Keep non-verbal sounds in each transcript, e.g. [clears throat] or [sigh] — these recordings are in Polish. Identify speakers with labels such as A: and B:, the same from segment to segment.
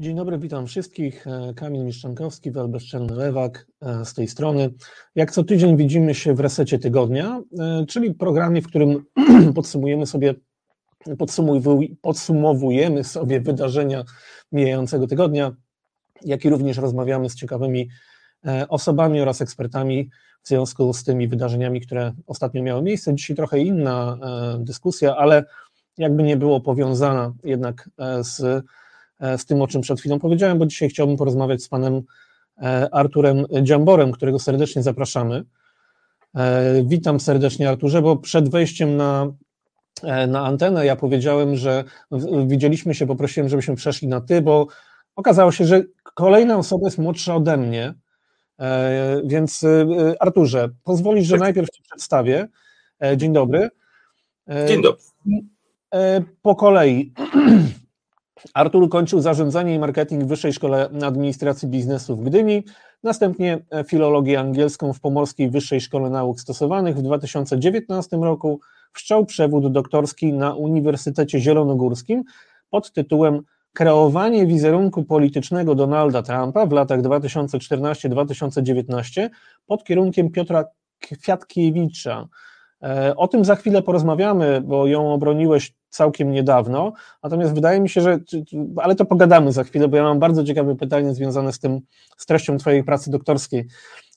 A: Dzień dobry, witam wszystkich. E, Kamil Miszczankowski, Welbeszczelny Lewak e, z tej strony. Jak co tydzień widzimy się w resecie tygodnia, e, czyli programie, w którym [clears throat] podsumujemy sobie, podsumowujemy sobie wydarzenia mijającego tygodnia, jak i również rozmawiamy z ciekawymi osobami oraz ekspertami w związku z tymi wydarzeniami, które ostatnio miały miejsce. Dzisiaj trochę inna dyskusja, ale jakby nie było powiązana jednak z z tym, o czym przed chwilą powiedziałem, bo dzisiaj chciałbym porozmawiać z panem e, Arturem Dziamborem, którego serdecznie zapraszamy. E, witam serdecznie Arturze, bo przed wejściem na, na antenę ja powiedziałem, że widzieliśmy się, poprosiłem, żebyśmy przeszli na ty, bo okazało się, że kolejna osoba jest młodsza ode mnie, więc Arturze, pozwolisz, że najpierw Cię przedstawię. Dzień dobry.
B: Dzień dobry.
A: Po kolei. [clears throat] Artur kończył zarządzanie i marketing w Wyższej Szkole Administracji Biznesu w Gdyni, następnie filologię angielską w Pomorskiej Wyższej Szkole Nauk Stosowanych w 2019 roku, wszczął przewód doktorski na Uniwersytecie Zielonogórskim pod tytułem Kreowanie wizerunku politycznego Donalda Trumpa w latach 2014-2019 pod kierunkiem Piotra Kwiatkiewicza. E, o tym za chwilę porozmawiamy, bo ją obroniłeś całkiem niedawno. Natomiast wydaje mi się, że. Ale to pogadamy za chwilę, bo ja mam bardzo ciekawe pytanie związane z tym, z treścią Twojej pracy doktorskiej.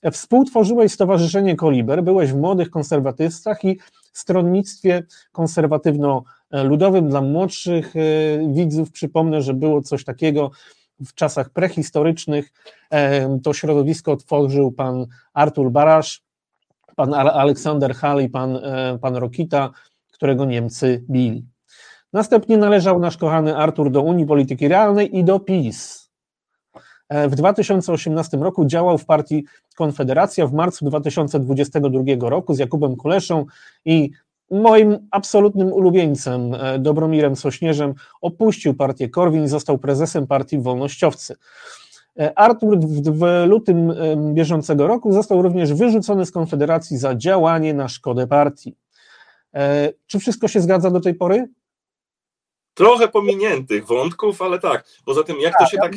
A: E, współtworzyłeś Stowarzyszenie Koliber, byłeś w młodych konserwatystach i stronnictwie konserwatywno-ludowym dla młodszych e, widzów. Przypomnę, że było coś takiego w czasach prehistorycznych. To środowisko tworzył pan Artur Barasz, pan Aleksander Hall i pan, e, pan Rokita, którego Niemcy bili. Następnie należał nasz kochany Artur do Unii Polityki Realnej i do PiS. E, w 2018 roku działał w partii Konfederacja. W marcu 2022 roku z Jakubem Kuleszą i moim absolutnym ulubieńcem e, Dobromirem Sośnierzem opuścił partię Korwin i został prezesem partii Wolnościowcy. E, Artur w lutym bieżącego roku został również wyrzucony z Konfederacji za działanie na szkodę partii. E, czy wszystko się zgadza do tej pory?
B: Trochę pominiętych wątków, ale tak. Poza tym, jak to, się tak,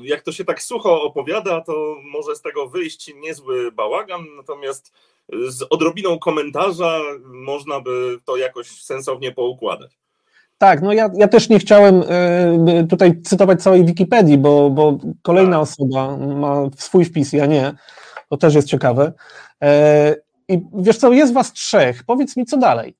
B: jak to się tak sucho opowiada, to może z tego wyjść niezły bałagan, natomiast z odrobiną komentarza można by to jakoś sensownie poukładać.
A: Tak, no ja, ja też nie chciałem e, tutaj cytować całej Wikipedii, bo, bo kolejna tak. osoba ma swój wpis, ja nie. To też jest ciekawe. E, I wiesz co, jest was trzech. Powiedz mi, co dalej.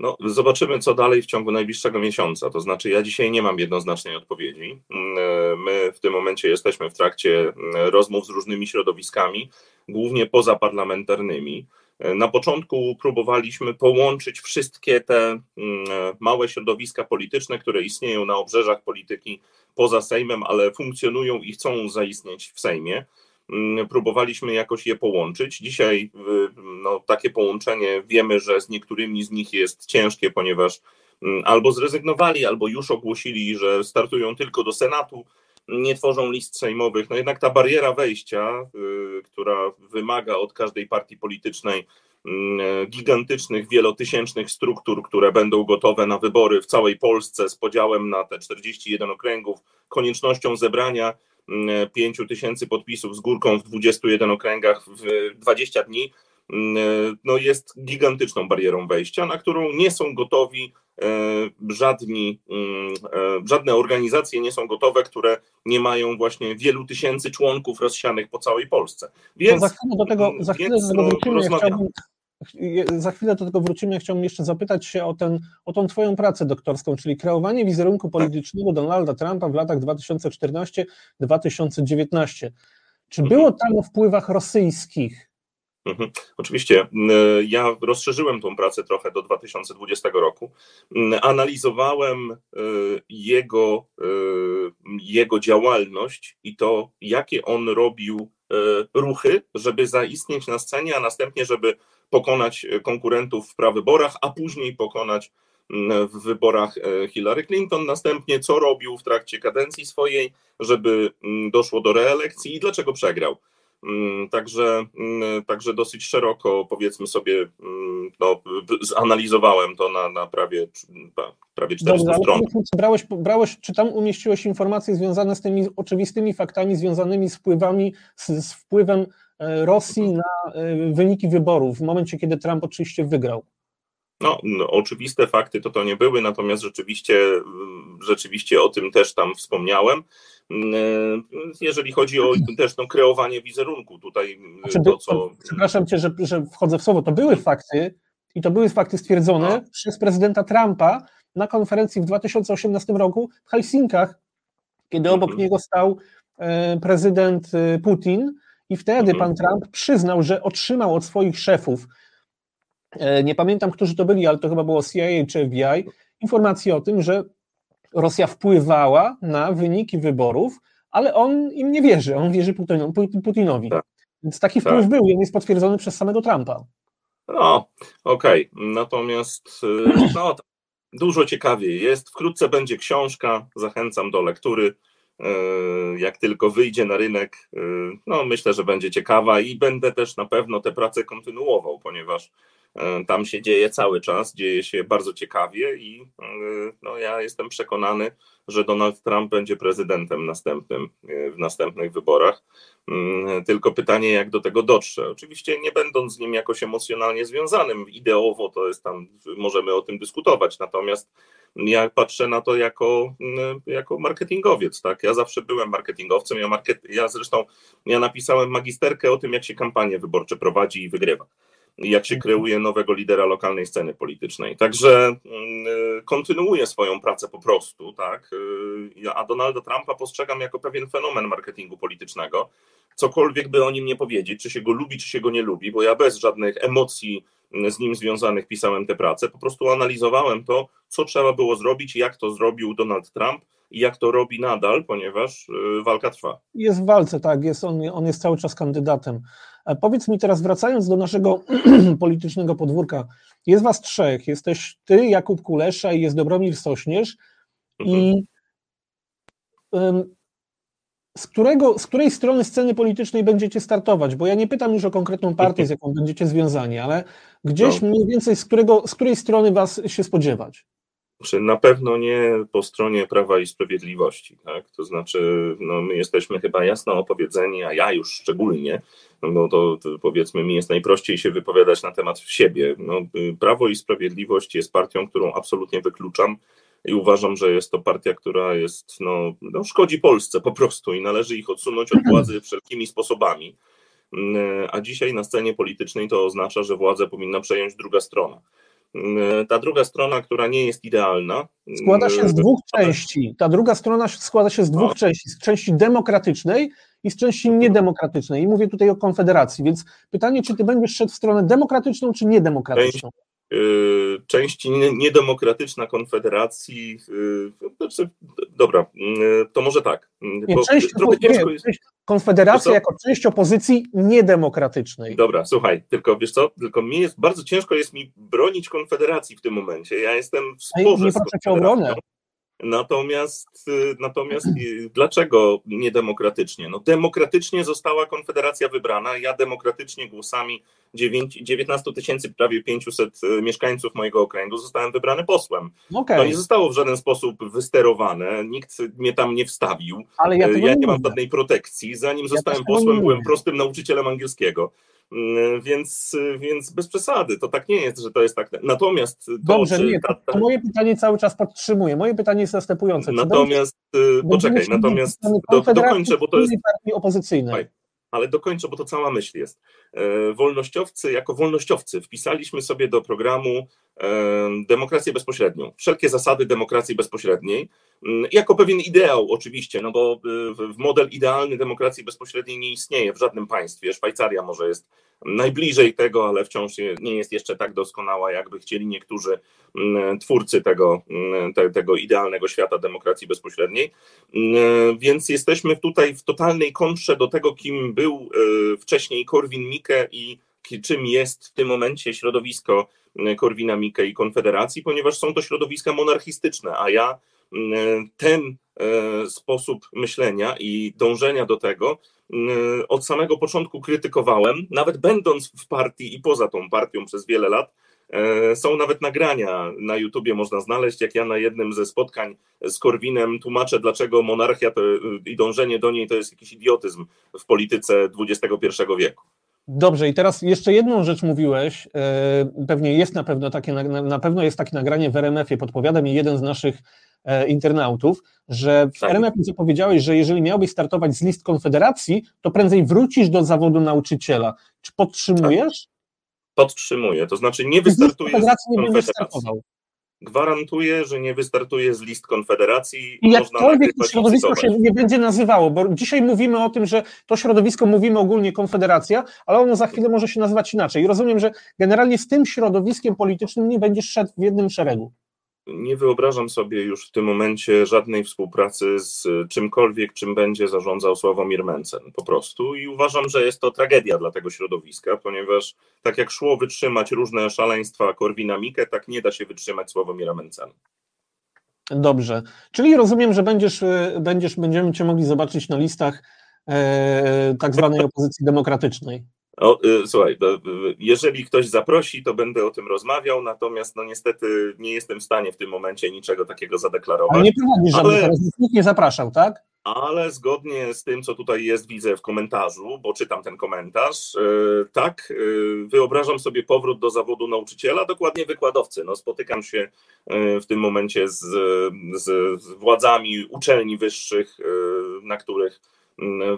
B: No, zobaczymy, co dalej w ciągu najbliższego miesiąca. To znaczy, ja dzisiaj nie mam jednoznacznej odpowiedzi. Mm, e, my w tym momencie jesteśmy w trakcie mm, rozmów z różnymi środowiskami, głównie pozaparlamentarnymi. E, na początku próbowaliśmy połączyć wszystkie te mm, e, małe środowiska polityczne, które istnieją na obrzeżach polityki poza Sejmem, ale funkcjonują i chcą zaistnieć w Sejmie. Mm, próbowaliśmy jakoś je połączyć. Dzisiaj no, takie połączenie wiemy, że z niektórymi z nich jest ciężkie, ponieważ mm, albo zrezygnowali, albo już ogłosili, że startują tylko do Senatu nie tworzą list sejmowych. No jednak ta bariera wejścia, y, która wymaga od każdej partii politycznej mm, gigantycznych, wielotysięcznych struktur, które będą gotowe na wybory w całej Polsce z podziałem na te 41 okręgów, koniecznością zebrania 5 mm, tysięcy podpisów z górką w 21 okręgach w 20 dni, mm, no jest gigantyczną barierą wejścia, na którą nie są gotowi E, żadni, mm, e, żadne organizacje nie są gotowe, które nie mają właśnie wielu tysięcy członków rozsianych po całej Polsce.
A: Więc za chwilę do tego, za chwilę do tego wrócimy. Ja chciałbym, za chwilę do tego wrócimy. Chciałbym jeszcze zapytać się o, ten, o tą Twoją pracę doktorską, czyli kreowanie wizerunku politycznego Donalda Trumpa w latach 2014-2019. Czy mhm. było tam o wpływach rosyjskich
B: Mhm. Oczywiście e, ja rozszerzyłem tą pracę trochę do 2020 roku. Mm, analizowałem e, jego, e, jego działalność i to, jakie on robił ruchy, żeby zaistnieć na scenie, a następnie, żeby pokonać konkurentów w prawyborach, a później pokonać mm, w wyborach Hillary Clinton. Następnie, co robił w trakcie kadencji swojej, żeby mm, doszło do reelekcji i dlaczego przegrał. Mm, także, mm, także dosyć szeroko, powiedzmy sobie, mm, no, zanalizowałem to na, na prawie, prawie 400 Dobrze, stron.
A: Brałeś, brałeś, czy tam umieściłeś informacje związane z tymi oczywistymi faktami związanymi z wpływami, z, z wpływem e, Rosji na e, wyniki wyborów w momencie, kiedy Trump oczywiście wygrał?
B: No, no, oczywiste fakty to to nie były, natomiast rzeczywiście, rzeczywiście o tym też tam wspomniałem. Mm, jeżeli chodzi o [clears throat] też no, kreowanie wizerunku, tutaj
A: znaczy, to, co. Przepraszam cię, że, że wchodzę w słowo. To były fakty i to były fakty stwierdzone no. przez prezydenta Trumpa na konferencji w 2018 roku w Helsinkach, kiedy obok mhm. niego stał e, prezydent e, Putin, i wtedy mhm. pan Trump przyznał, że otrzymał od swoich szefów, nie pamiętam, którzy to byli, ale to chyba było CIA czy FBI, informację o tym, że Rosja wpływała na wyniki wyborów, ale on im nie wierzy, on wierzy Putinowi. Tak. Więc taki wpływ tak. był jest potwierdzony przez samego Trumpa.
B: No, okej. Okay. Natomiast y, no, dużo ciekawiej jest. Wkrótce będzie książka, zachęcam do lektury. Y, jak tylko wyjdzie na rynek, y, no myślę, że będzie ciekawa i będę też na pewno tę pracę kontynuował, ponieważ E, tam się dzieje cały czas, dzieje się bardzo ciekawie i e, no, ja jestem przekonany, że Donald Trump będzie prezydentem następnym e, w następnych wyborach. Mm, tylko pytanie, jak do tego dotrze. Oczywiście nie będąc z nim jakoś emocjonalnie związanym, ideowo to jest tam, możemy o tym dyskutować, natomiast ja patrzę na to jako, mm, jako marketingowiec, tak? Ja zawsze byłem marketingowcem, ja, market, ja zresztą ja napisałem magisterkę o tym, jak się kampanie wyborcze prowadzi i wygrywa jak się mhm. kreuje nowego lidera lokalnej sceny politycznej. Także mm, y, kontynuuję swoją pracę po prostu, tak. Y, a Donalda Trumpa postrzegam jako pewien fenomen marketingu politycznego. Cokolwiek by o nim nie powiedzieć, czy się go lubi, czy się go nie lubi, bo ja bez żadnych emocji mm, z nim związanych pisałem tę pracę, po prostu analizowałem to, co trzeba było zrobić, jak to zrobił Donald Trump i jak to robi nadal, ponieważ y, walka trwa.
A: Jest w walce, tak, jest on, on jest cały czas kandydatem. Powiedz mi teraz, wracając do naszego [clears throat] politycznego podwórka, jest was trzech, jesteś ty, Jakub Kulesza i jest Dobromir Sośnierz i z, którego, z której strony sceny politycznej będziecie startować? Bo ja nie pytam już o konkretną partię, z jaką będziecie związani, ale gdzieś no. mniej więcej z, którego, z której strony was się spodziewać?
B: Na pewno nie po stronie Prawa i Sprawiedliwości. Tak? To znaczy, no, my jesteśmy chyba jasno opowiedzeni, a ja już szczególnie, no to, to powiedzmy mi jest najprościej się wypowiadać na temat siebie. No, Prawo i Sprawiedliwość jest partią, którą absolutnie wykluczam i uważam, że jest to partia, która jest, no, no szkodzi Polsce po prostu i należy ich odsunąć od władzy [clears throat] wszelkimi sposobami. A dzisiaj na scenie politycznej to oznacza, że władzę powinna przejąć druga strona. Ta druga strona, która nie jest idealna.
A: Składa się z mm, dwóch części. Ta druga strona składa się z dwóch no. części. Z części demokratycznej i z części niedemokratycznej. I mówię tutaj o Konfederacji. Więc pytanie, czy ty będziesz szedł w stronę demokratyczną, czy niedemokratyczną?
B: Y, części niedemokratyczna Konfederacji. Y, znaczy, dobra, y, to może tak.
A: Nie, część, nie, jest... Konfederacja jako część opozycji niedemokratycznej.
B: Dobra, słuchaj, tylko wiesz co, tylko mi jest bardzo ciężko jest mi bronić Konfederacji w tym momencie. Ja jestem w sporze nie
A: proszę o obronę.
B: Natomiast, y, natomiast y, dlaczego niedemokratycznie? No demokratycznie została Konfederacja wybrana. Ja demokratycznie głosami 9, 19 tysięcy, prawie 500 y, mieszkańców mojego okręgu zostałem wybrany posłem. Okay. To nie zostało w żaden sposób wysterowane, nikt mnie tam nie wstawił. Ale ja, ja nie mam żadnej protekcji. Zanim ja zostałem posłem, byłem prostym nauczycielem angielskiego. Mm, więc, więc bez przesady, to tak nie jest, że to jest tak. Natomiast. To,
A: Dobrze, nie, to, to moje pytanie cały czas podtrzymuję. Moje pytanie jest następujące. Czy
B: natomiast, będzie, poczekaj, natomiast do, dokończę, bo to jest.
A: Partii opozycyjnej.
B: Ale dokończę, bo to cała myśl jest. E, wolnościowcy, jako wolnościowcy wpisaliśmy sobie do programu demokrację bezpośrednią, wszelkie zasady demokracji bezpośredniej, mm, jako pewien ideał oczywiście, no bo y, model idealny demokracji bezpośredniej nie istnieje w żadnym państwie. Szwajcaria może jest najbliżej tego, ale wciąż nie jest jeszcze tak doskonała, jakby chcieli niektórzy mm, twórcy tego, mm, te, tego idealnego świata demokracji bezpośredniej. Więc jesteśmy tutaj w totalnej kontrze do tego, kim był y, wcześniej Korwin-Mikke i czym jest w tym momencie środowisko Korwina Mikke i Konfederacji, ponieważ są to środowiska monarchistyczne, a ja ten sposób myślenia i dążenia do tego od samego początku krytykowałem, nawet będąc w partii i poza tą partią przez wiele lat, E, są nawet nagrania na YouTubie, można znaleźć, jak ja na jednym ze spotkań z Korwinem tłumaczę, dlaczego monarchia to, i dążenie do niej to jest jakiś idiotyzm w polityce XXI wieku.
A: Dobrze, i teraz jeszcze jedną rzecz mówiłeś, e, pewnie jest na pewno takie, na pewno jest takie nagranie w RMF-ie, podpowiada mi jeden z naszych e, internautów, że w tak. RMF-ie zapowiedziałeś, że jeżeli miałbyś startować z list Konfederacji, to prędzej wrócisz do zawodu nauczyciela. Czy podtrzymujesz? Tak
B: podtrzymuje, to znaczy nie wystartuje z Konfederacji. Gwarantuję, że nie wystartuje z list Konfederacji.
A: I jakkolwiek to środowisko się nie będzie nazywało, bo dzisiaj mówimy o tym, że to środowisko mówimy ogólnie Konfederacja, ale ono za chwilę może się nazywać inaczej. I rozumiem, że generalnie z tym środowiskiem politycznym nie będziesz szedł w jednym szeregu
B: nie wyobrażam sobie już w tym momencie żadnej współpracy z czymkolwiek, czym będzie zarządzał Sławomir Mencen po prostu i uważam, że jest to tragedia dla tego środowiska, ponieważ tak jak szło wytrzymać różne szaleństwa Korwina Mikke, tak nie da się wytrzymać Sławomira Mencena.
A: Dobrze, czyli rozumiem, że będziesz, będziesz, będziemy Cię mogli zobaczyć na listach e, tak zwanej opozycji demokratycznej.
B: O, y, słuchaj, jeżeli ktoś zaprosi, to będę o tym rozmawiał, natomiast no niestety nie jestem w stanie w tym momencie niczego takiego zadeklarować.
A: Ale nie prowadzisz żadnych, ale, nikt nie zapraszał, tak?
B: Ale zgodnie z tym, co tutaj jest, widzę w komentarzu, bo czytam ten komentarz, y, tak, y, wyobrażam sobie powrót do zawodu nauczyciela, dokładnie wykładowcy. No, spotykam się w tym momencie z, z, z władzami uczelni wyższych, na których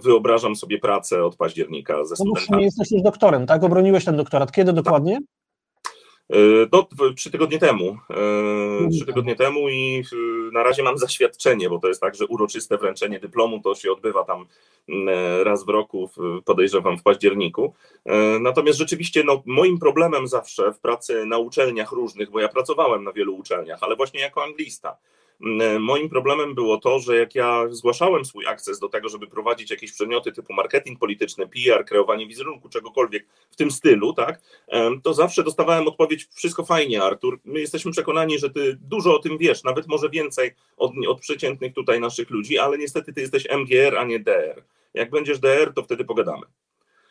B: wyobrażam sobie pracę od października ze studentami. No,
A: jesteś już doktorem, tak? Obroniłeś ten doktorat. Kiedy dokładnie?
B: Y, no, trzy tygodnie temu. Y, trzy tygodnie temu i y, na razie mam zaświadczenie, bo to jest tak, że uroczyste wręczenie dyplomu to się odbywa tam mm, raz w roku, podejrzewam w październiku. Natomiast rzeczywiście no, moim problemem zawsze w pracy na uczelniach różnych, bo ja pracowałem na wielu uczelniach, ale właśnie jako anglista, Mm, moim problemem było to, że jak ja zgłaszałem swój akces do tego, żeby prowadzić jakieś przedmioty typu marketing polityczny, PR, kreowanie wizerunku, czegokolwiek w tym stylu, tak, to zawsze dostawałem odpowiedź: wszystko fajnie, Artur. My jesteśmy przekonani, że ty dużo o tym wiesz, nawet może więcej od, od przeciętnych tutaj naszych ludzi, ale niestety ty jesteś MGR, a nie DR. Jak będziesz DR, to wtedy pogadamy.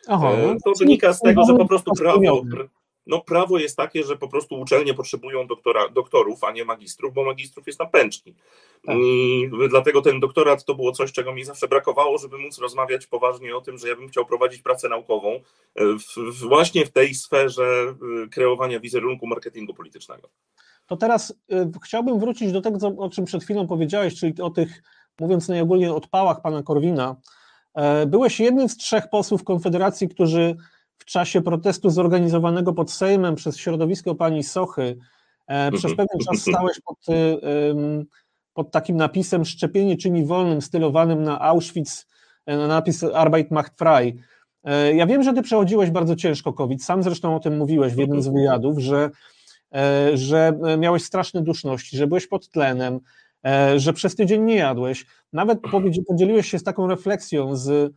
B: Aha, to wynika z tego, że po prostu prawo, no prawo jest takie, że po prostu uczelnie potrzebują doktora, doktorów, a nie magistrów, bo magistrów jest na pęczki. Tak. I dlatego ten doktorat to było coś, czego mi zawsze brakowało, żeby móc rozmawiać poważnie o tym, że ja bym chciał prowadzić pracę naukową e, w, właśnie w tej sferze e, kreowania wizerunku marketingu politycznego.
A: To teraz y, chciałbym wrócić do tego, o czym przed chwilą powiedziałeś, czyli o tych, mówiąc najogólniej, odpałach pana Korwina. E, byłeś jednym z trzech posłów Konfederacji, którzy w czasie protestu zorganizowanego pod Sejmem przez środowisko pani Sochy e, przez mhm. pewien czas stałeś pod, e, pod takim napisem szczepienie czyni wolnym, stylowanym na Auschwitz, e, na napis Arbeit macht frei. Ja wiem, że ty przechodziłeś bardzo ciężko COVID, sam zresztą o tym mówiłeś w jednym z wywiadów, że, że miałeś straszne duszności, że byłeś pod tlenem, że przez tydzień nie jadłeś. Nawet podzieliłeś się z taką refleksją z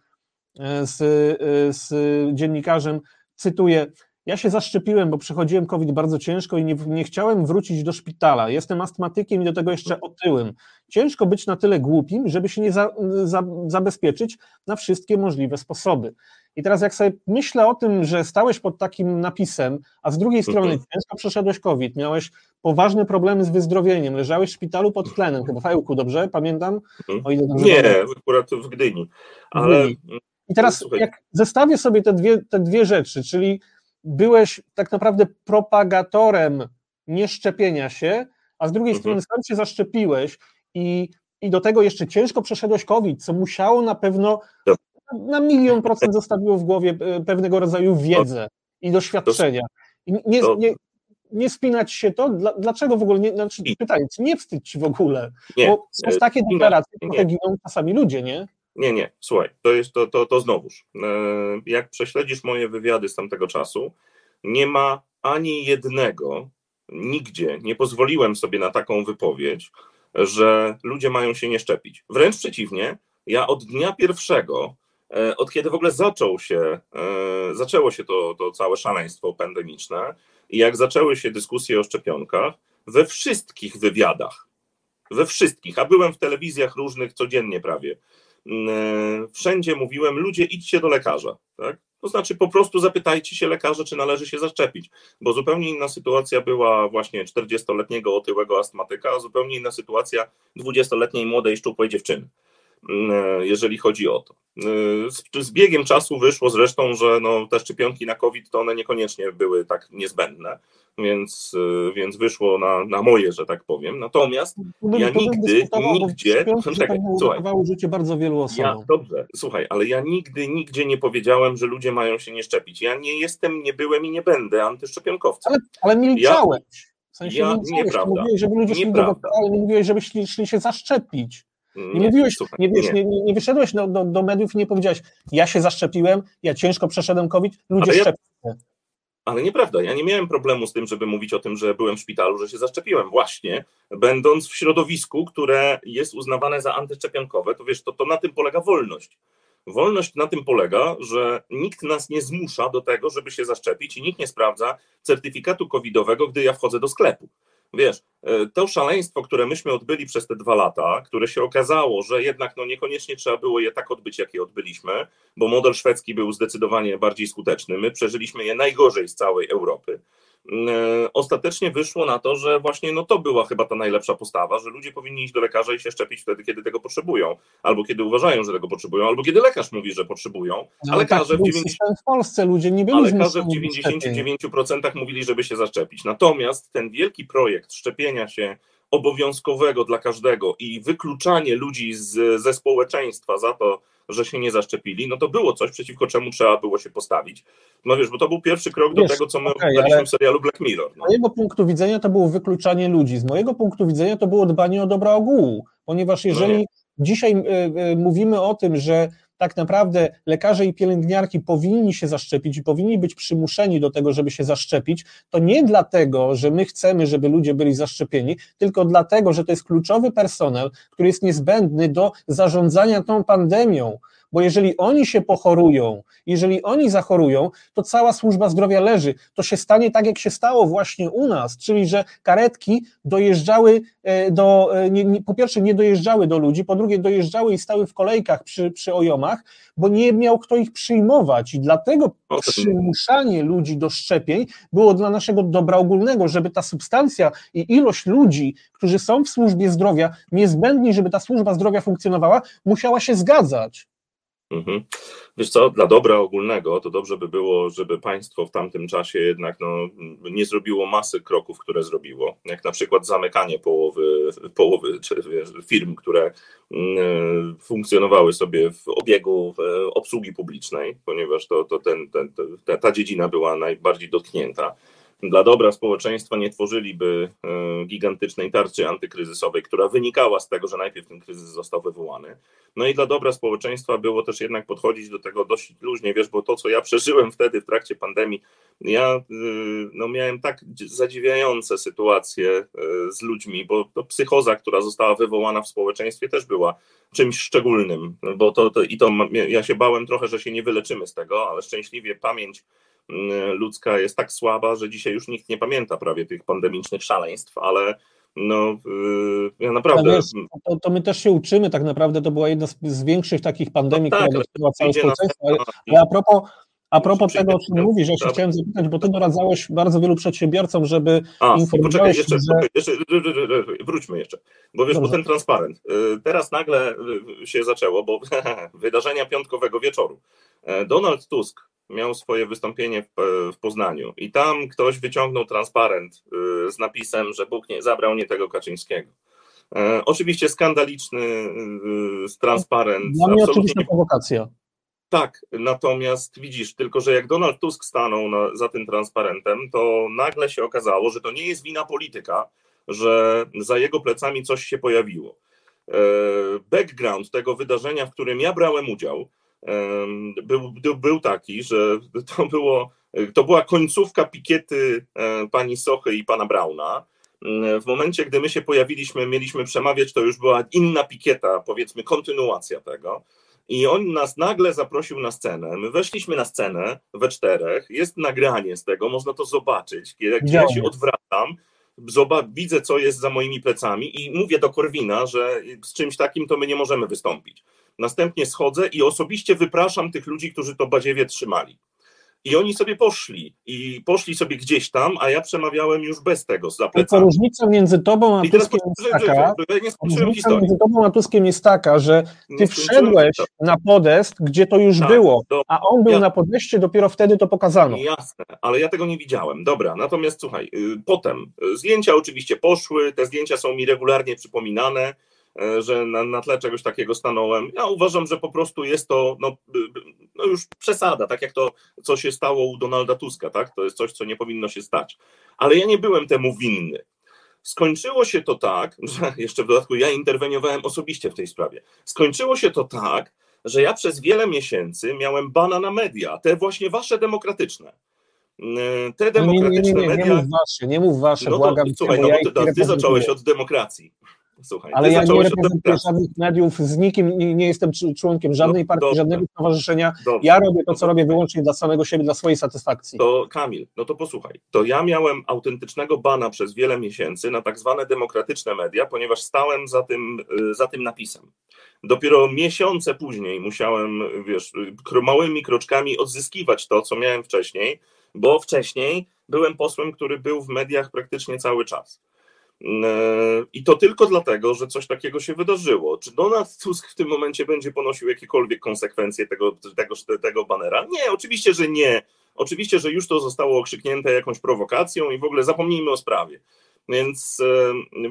A: z, e, z dziennikarzem, cytuję, ja się zaszczepiłem, bo przechodziłem COVID bardzo ciężko i nie, nie, chciałem wrócić do szpitala. Jestem astmatykiem i do tego jeszcze otyłym. Ciężko być na tyle głupim, żeby się nie za, za, zabezpieczyć na wszystkie możliwe sposoby. I teraz jak sobie myślę o tym, że stałeś pod takim napisem, a z drugiej strony mhm. ciężko przeszedłeś COVID, miałeś poważne problemy z wyzdrowieniem, leżałeś w szpitalu pod tlenem, chyba w Ełku, dobrze pamiętam?
B: Mhm. O ile dobrze nie, pamiętam. akurat w Gdyni. Ale... W Gdyni.
A: I teraz Słuchaj. jak zestawię sobie te dwie, te dwie rzeczy, czyli byłeś tak naprawdę propagatorem nieszczepienia się, a z drugiej mhm. strony sam się zaszczepiłeś i, i do tego jeszcze ciężko przeszedłeś COVID, co musiało na pewno na milion procent zostawiło w głowie e, pewnego rodzaju wiedzę i doświadczenia. I nie, nie, nie spinać się to? Dlaczego w ogóle nie, znaczy pytanie, nie wstydź ci w ogóle? Nie, bo są takie deklaracje, trochę giną czasami ludzie, nie?
B: Nie, nie, słuchaj, to jest to, to, to znowuż. E, jak prześledzisz moje wywiady z tamtego czasu, nie ma ani jednego, nigdzie nie pozwoliłem sobie na taką wypowiedź, że ludzie mają się nie szczepić. Wręcz przeciwnie, ja od dnia pierwszego, e, od kiedy w ogóle zaczął się, e, zaczęło się to, to całe szaleństwo pandemiczne i jak zaczęły się dyskusje o szczepionkach, we wszystkich wywiadach we wszystkich, a byłem w telewizjach różnych codziennie prawie. Wszędzie mówiłem, ludzie idźcie do lekarza, tak? To znaczy po prostu zapytajcie się lekarza, czy należy się zaszczepić, bo zupełnie inna sytuacja była właśnie 40-letniego otyłego astmatyka, a zupełnie inna sytuacja 20-letniej młodej szczupłej dziewczyny. E, jeżeli chodzi o to. E, z, biegiem czasu wyszło zresztą, że no, te szczepionki na COVID to one niekoniecznie były tak niezbędne, więc, e, więc wyszło na, na moje, że tak powiem. Natomiast ja nigdy, nigdzie.
A: Czekaj, słuchaj, życie bardzo wielu osobom.
B: Ja, dobrze, słuchaj, ale ja nigdy, nigdzie nie powiedziałem, że ludzie mają się nie szczepić. Ja nie jestem, nie byłem i nie będę antyszczepionkowcem.
A: Ale, ale milczałeś. W sensie
B: ja, nieprawda.
A: Mówiłeś, żeby ludzie szli do ale nie mówiłeś, żeby szli, szli się zaszczepić. Nie, nie mówiłeś, słuchaj, nie, wiesz, nie. nie, nie wyszedłeś do, do, do, mediów i nie powiedziałeś, ja się zaszczepiłem, ja ciężko przeszedłem COVID, ludzie szczepią
B: ja, Ale nieprawda, ja nie miałem problemu z tym, żeby mówić o tym, że byłem w szpitalu, że się zaszczepiłem. Właśnie, będąc w środowisku, które jest uznawane za antyszczepionkowe, to wiesz, to, to na tym polega wolność. Wolność na tym polega, że nikt nas nie zmusza do tego, żeby się zaszczepić i nikt nie sprawdza certyfikatu covidowego, gdy ja wchodzę do sklepu. Wiesz, e, to szaleństwo, które myśmy odbyli przez te dwa lata, które się okazało, że jednak no niekoniecznie trzeba było je tak odbyć, jak je odbyliśmy, bo model szwedzki był zdecydowanie bardziej skuteczny. My przeżyliśmy je najgorzej z całej Europy. E, ostatecznie wyszło na to, że właśnie no to była chyba ta najlepsza postawa, że ludzie powinni iść do lekarza i się szczepić wtedy, kiedy tego potrzebują, albo kiedy uważają, że tego potrzebują, albo kiedy lekarz mówi, że potrzebują.
A: No, a lekarze, tak, w 90... w Polsce ludzie nie byli
B: a lekarze w 99% mówili, żeby się zaszczepić. Natomiast ten wielki projekt szczepienia się obowiązkowego dla każdego i wykluczanie ludzi z, ze społeczeństwa za to, że się nie zaszczepili, no to było coś, przeciwko czemu trzeba było się postawić. No wiesz, bo to był pierwszy krok wiesz, do tego, co my okay, oglądaliśmy w serialu Black Mirror.
A: No. Z mojego punktu widzenia to było wykluczanie ludzi, z mojego punktu widzenia to było dbanie o dobra ogółu, ponieważ jeżeli no dzisiaj y, y, mówimy o tym, że tak naprawdę lekarze i pielęgniarki powinni się zaszczepić i powinni być przymuszeni do tego, żeby się zaszczepić, to nie dlatego, że my chcemy, żeby ludzie byli zaszczepieni, tylko dlatego, że to jest kluczowy personel, który jest niezbędny do zarządzania tą pandemią bo jeżeli oni się pochorują, jeżeli oni zachorują, to cała służba zdrowia leży. To się stanie tak, jak się stało właśnie u nas, czyli że karetki dojeżdżały e, do, e, nie, nie, po pierwsze nie dojeżdżały do ludzi, po drugie dojeżdżały i stały w kolejkach przy, przy ojomach, bo nie miał kto ich przyjmować i dlatego przymuszanie ludzi do szczepień było dla naszego dobra ogólnego, żeby ta substancja i ilość ludzi, którzy są w służbie zdrowia, niezbędni, żeby ta służba zdrowia funkcjonowała, musiała się zgadzać.
B: Mhm. Wiesz co, dla dobra ogólnego to dobrze by było, żeby państwo w tamtym czasie jednak no, nie zrobiło masy kroków, które zrobiło, jak na przykład zamykanie połowy, połowy firm, które mm, funkcjonowały sobie w obiegu w obsługi publicznej, ponieważ to, to ten, ten, ta, ta dziedzina była najbardziej dotknięta dla dobra społeczeństwa nie tworzyliby e, gigantycznej tarczy antykryzysowej, która wynikała z tego, że najpierw ten kryzys został wywołany. No i dla dobra społeczeństwa było też jednak podchodzić do tego dość luźnie, wiesz, bo to, co ja [laughs] przeżyłem wtedy w trakcie pandemii, ja y, no, miałem tak zadziwiające sytuacje e, z ludźmi, bo to psychoza, która została wywołana w społeczeństwie też była czymś szczególnym, bo to, to i to ja się bałem trochę, że się nie wyleczymy z tego, ale szczęśliwie pamięć ludzka jest tak słaba, że dzisiaj już nikt nie pamięta prawie tych pandemicznych szaleństw, ale no y, ja naprawdę... Wiesz,
A: to, to, my też się uczymy, tak naprawdę to była jedna z, z większych takich pandemii, no tak, która dotknęła całe społeczeństwo, ale a propos a propos tego, o czym mówisz, ja się tak. chciałem zapytać, bo ty doradzałeś bardzo wielu przedsiębiorcom, żeby
B: A, poczekaj, jeszcze, że... jeszcze, wróćmy jeszcze, bo wiesz, Dobrze. bo ten transparent, y, teraz nagle się zaczęło, bo [laughs] wydarzenia piątkowego wieczoru. E, Donald Tusk miał swoje wystąpienie w, w, Poznaniu i tam ktoś wyciągnął transparent y, z napisem, że Bóg nie zabrał nie tego Kaczyńskiego. E, oczywiście skandaliczny transparent.
A: Dla mnie oczywiście prowokacja.
B: Tak, natomiast widzisz, tylko że jak Donald Tusk stanął na, za tym transparentem, to nagle się okazało, że to nie jest wina polityka, że za jego plecami coś się pojawiło. E, background tego wydarzenia, w którym ja brałem udział, był, był taki, że to, było, to była końcówka pikiety e, pani Sochy i pana Brauna. W momencie, gdy my się pojawiliśmy, mieliśmy przemawiać, to już była inna pikieta, powiedzmy, kontynuacja tego. I on nas nagle zaprosił na scenę. My weszliśmy na scenę we czterech. Jest nagranie z tego, można to zobaczyć. Jak ja się odwracam, zobacz, widzę, co jest za moimi plecami i mówię do Korwina, że z czymś takim to my nie możemy wystąpić. Następnie schodzę i osobiście wypraszam tych ludzi, którzy to badziewie trzymali. I oni sobie poszli i poszli sobie gdzieś tam, a ja przemawiałem już bez tego, za plecami.
A: różnica między tobą a Tuskiem jest taka, różnica między tobą a Tuskiem jest taka, że ty wszedłeś na podest, gdzie to już tak, było, a on był ja... na podeście, dopiero wtedy to pokazano.
B: Jasne, ale ja tego nie widziałem. Dobra, natomiast słuchaj, y, potem y, zdjęcia oczywiście poszły, te zdjęcia są mi regularnie przypominane, że na, na tle czegoś takiego stanąłem. Ja uważam, że po prostu jest to no, no już przesada, tak jak to, co się stało u Donalda Tuska, tak? To jest coś, co nie powinno się stać. Ale ja nie byłem temu winny. Skończyło się to tak, [laughs] że jeszcze w dodatku ja interweniowałem osobiście w tej sprawie. Skończyło się to tak, że ja przez wiele miesięcy miałem bana na media, te właśnie wasze demokratyczne. E, te demokratyczne
A: nie, nie, nie,
B: media.
A: Nie mów wasze, nie mów wasze,
B: no to,
A: błagam.
B: Słuchaj, no bo ty, ty zacząłeś od demokracji.
A: Słuchaj, Ale ja nie reprezentuję żadnych mediów, z nikim nie, nie jestem członkiem żadnej no, partii, dobrze. żadnego stowarzyszenia. Dobrze. Ja robię to, co robię wyłącznie dla samego siebie, dla swojej satysfakcji.
B: To Kamil, no to posłuchaj. To ja miałem autentycznego bana przez wiele miesięcy na tak zwane demokratyczne media, ponieważ stałem za tym, y, za tym napisem. Dopiero miesiące później musiałem, wiesz, małymi kroczkami odzyskiwać to, co miałem wcześniej, bo wcześniej byłem posłem, który był w mediach praktycznie cały czas. I to tylko dlatego, że coś takiego się wydarzyło. Czy Donald Tusk w tym momencie będzie ponosił jakiekolwiek konsekwencje tego, tego, tego banera? Nie, oczywiście, że nie. Oczywiście, że już to zostało okrzyknięte jakąś prowokacją i w ogóle zapomnijmy o sprawie. Więc,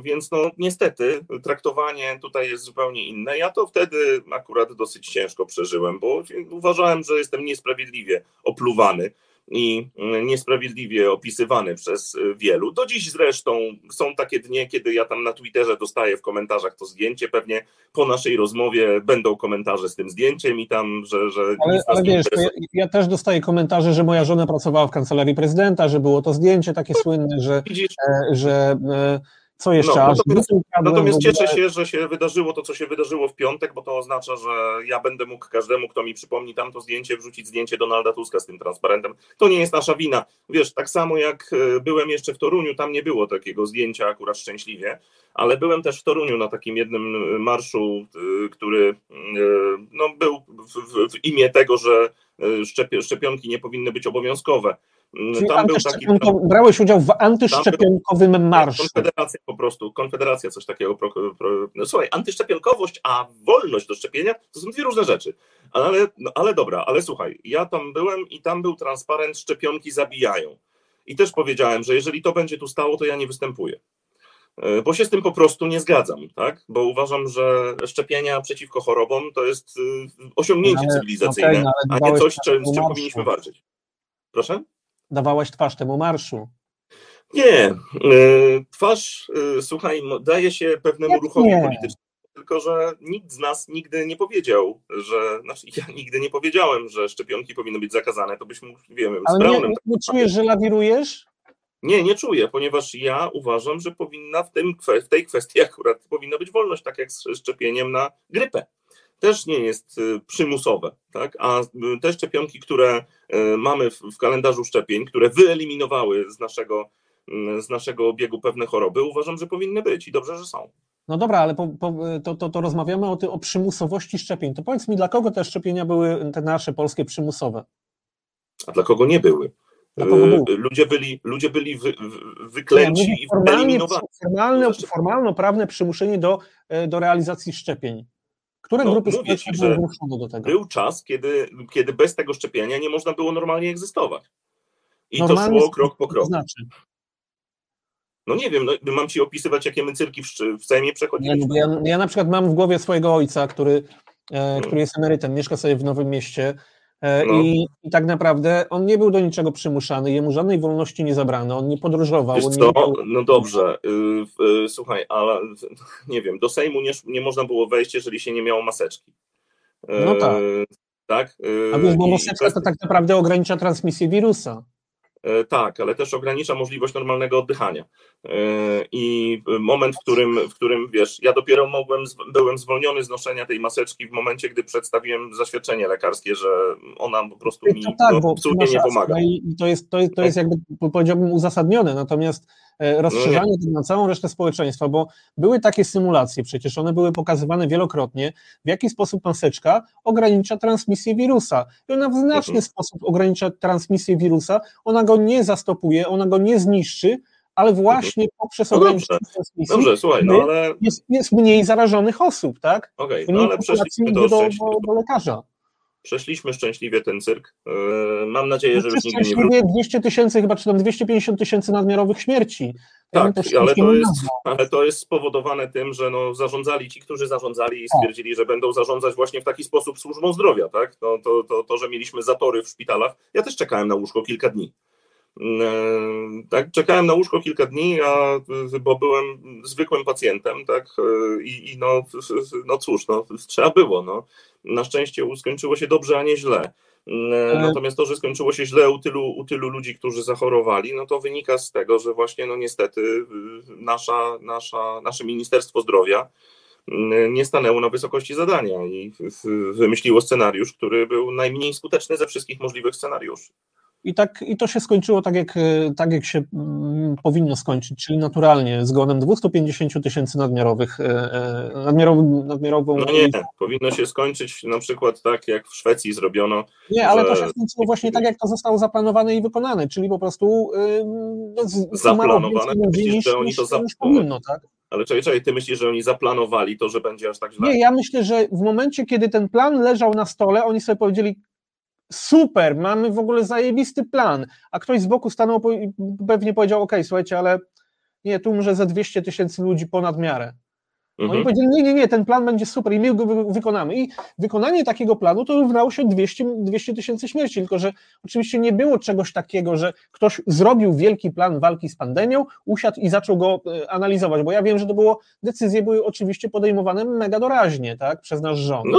B: więc no niestety traktowanie tutaj jest zupełnie inne. Ja to wtedy akurat dosyć ciężko przeżyłem, bo uważałem, że jestem niesprawiedliwie opluwany i niesprawiedliwie opisywany przez y, wielu. Do dziś zresztą są takie dnie, kiedy ja tam na Twitterze dostaję w komentarzach to zdjęcie, pewnie po naszej rozmowie będą komentarze z tym zdjęciem i tam, że... że
A: ale, ale wiesz, ja, ja, też dostaję komentarze, że moja żona pracowała w kancelarii prezydenta, że było to zdjęcie takie słynne, że, e, że e, co jeszcze? No,
B: natomiast, natomiast cieszę się, że się wydarzyło to, co się wydarzyło w piątek, bo to oznacza, że ja będę mógł każdemu, kto mi przypomni tamto zdjęcie, wrzucić zdjęcie Donalda Tuska z tym transparentem. To nie jest nasza wina. Wiesz, tak samo jak e, byłem jeszcze w Toruniu, tam nie było takiego zdjęcia akurat szczęśliwie, ale byłem też w Toruniu na takim jednym marszu, e, który no, był w, w, w imię tego, że szczepionki nie powinny być obowiązkowe.
A: Czyli tam był taki, brałeś udział w antyszczepionkowym był, marszu.
B: Konfederacja po prostu, konfederacja coś takiego. Pro, pro, no słuchaj, antyszczepionkowość, a wolność do szczepienia to są dwie różne rzeczy. Ale, no, ale dobra, ale słuchaj, ja tam byłem i tam był transparent szczepionki zabijają. I też powiedziałem, że jeżeli to będzie tu stało, to ja nie występuję. E, bo się z tym po prostu nie zgadzam, tak? Bo uważam, że szczepienia przeciwko chorobom to jest y, osiągnięcie ale, cywilizacyjne, okay, no, a nie coś, czym, z czym powinniśmy walczyć. Proszę?
A: Dawałeś twarz temu marszu.
B: Nie, e, twarz, e, słuchaj, daje się pewnemu Jak ruchowi nie? politycznemu, tylko że nikt z nas nigdy nie powiedział, że, znaczy ja [laughs] nigdy nie powiedziałem, że szczepionki powinny być zakazane, to byśmy, wiemy,
A: Ale Braunem... Nie, nie czujesz, że lawirujesz?
B: Nie, nie czuję, ponieważ ja uważam, że powinna w, tym, w tej kwestii [laughs] akurat powinna być wolność, tak jak z szczepieniem na grypę też nie jest y, przymusowe, tak? a y, te szczepionki, które y, mamy w kalendarzu szczepień, które wyeliminowały z naszego, z naszego obiegu pewne choroby, uważam, że powinny być i dobrze, że są.
A: No dobra, ale po, po, to, to, to, rozmawiamy o, ty, o przymusowości szczepień. To powiedz mi, dla kogo te szczepienia były, te nasze polskie, przymusowe?
B: A dla kogo nie były? Ludzie byli, ludzie byli wy, wyklęci ja i wyeliminowani.
A: Formalne, formalno-prawne przymuszenie do, do realizacji szczepień. Które no, grupy społeczne były zmuszone do tego?
B: Był czas, kiedy, kiedy bez tego szczepienia nie można było normalnie egzystować. I normalnie to szło krok po kroku. Znaczy? No nie wiem, no, mam ci opisywać, jakie my cyrki w, w Sejmie przechodziliśmy.
A: Ja, ja, ja, na przykład mam w głowie swojego ojca, który, e, hmm. który jest emerytem, mieszka sobie w Nowym Mieście no. I, I, tak naprawdę on nie był do niczego przymuszany, jemu żadnej wolności nie zabrano, on nie podróżował.
B: Wiesz co? Nie... No dobrze, yy, słuchaj, ale [laughs] nie wiem, do Sejmu nie, nie można było wejść, jeżeli się nie miało maseczki.
A: Yy, no tak. tak? Yy, A wiesz, bo maseczka to tak naprawdę ogranicza transmisję wirusa.
B: E, tak, ale też ogranicza możliwość normalnego oddychania. E, I moment, w którym, w którym wiesz, ja dopiero mogłem, byłem zwolniony z noszenia tej maseczki w momencie, gdy przedstawiłem zaświadczenie lekarskie, że ona po prostu mi tak, no, absolutnie nie pomaga.
A: I to jest, to jest, to jest jakby powiedziałbym uzasadnione, natomiast rozszerzanie no na całą resztę społeczeństwa, bo były takie symulacje, przecież one były pokazywane wielokrotnie, w jaki sposób maseczka ogranicza transmisję wirusa. I ona w znaczny mhm. sposób ogranicza transmisję wirusa, ona go nie zastopuje, ona go nie zniszczy, ale właśnie mhm. poprzez no ograniczenie transmisji
B: dobrze, słuchaj, no ale...
A: jest, jest mniej zarażonych osób, tak?
B: Okej, okay, no ale przeszliśmy do,
A: do, do lekarza.
B: Przeszliśmy szczęśliwie ten cyrk. E, mam nadzieję, że już nigdy nie wróci.
A: 200 tysięcy, chyba czy tam 250 tysięcy nadmiarowych śmierci.
B: Tak, ja ale, to jest, ale to jest spowodowane tym, że no, zarządzali ci, którzy zarządzali i stwierdzili, że będą zarządzać właśnie w taki sposób służbą zdrowia. Tak? No, to, to, to, że mieliśmy zatory w szpitalach. Ja też czekałem na łóżko kilka dni. Tak, czekałem na łóżko kilka dni, a, bo byłem zwykłym pacjentem, tak, e, i, i no, no cóż, no, trzeba było, no. Na szczęście skończyło się dobrze, a nie źle. E, natomiast to, że skończyło się źle u tylu, u tylu ludzi, którzy zachorowali, no to wynika z tego, że właśnie no niestety nasza, nasza, nasze Ministerstwo Zdrowia nie stanęło na wysokości zadania i wymyśliło scenariusz, który był najmniej skuteczny ze wszystkich możliwych scenariuszy.
A: I, tak, I to się skończyło tak, jak, e, tak, jak się mm, powinno skończyć, czyli naturalnie, zgonem 250 tysięcy nadmiarowych, e, e, nadmiarową, nadmiarową...
B: No nie, powinno się skończyć na przykład tak, jak w Szwecji zrobiono.
A: Nie, ale to się skończyło właśnie tak, jak to zostało zaplanowane i wykonane, czyli po prostu
B: no, zaplanowane, myślisz, że oni to
A: powinno, tak?
B: Ale czekaj, czekaj, ty myślisz, że oni zaplanowali to, że będzie aż tak źle?
A: Nie, ja myślę, że w momencie, kiedy ten plan leżał na stole, oni sobie powiedzieli, super, mamy w ogóle zajebisty plan, a ktoś z boku stanął i pewnie powiedział, ok, słuchajcie, ale nie, tu może za 200 tysięcy ludzi ponad miarę. Mhm. Oni powiedzieli, nie, nie, nie, ten plan będzie super i my go wykonamy. I wykonanie takiego planu to równało się 200 tysięcy śmierci, tylko że oczywiście nie było czegoś takiego, że ktoś zrobił wielki plan walki z pandemią, usiadł i zaczął go e, analizować, bo ja wiem, że to było, decyzje były oczywiście podejmowane mega doraźnie, tak, przez nasz rząd.
B: No,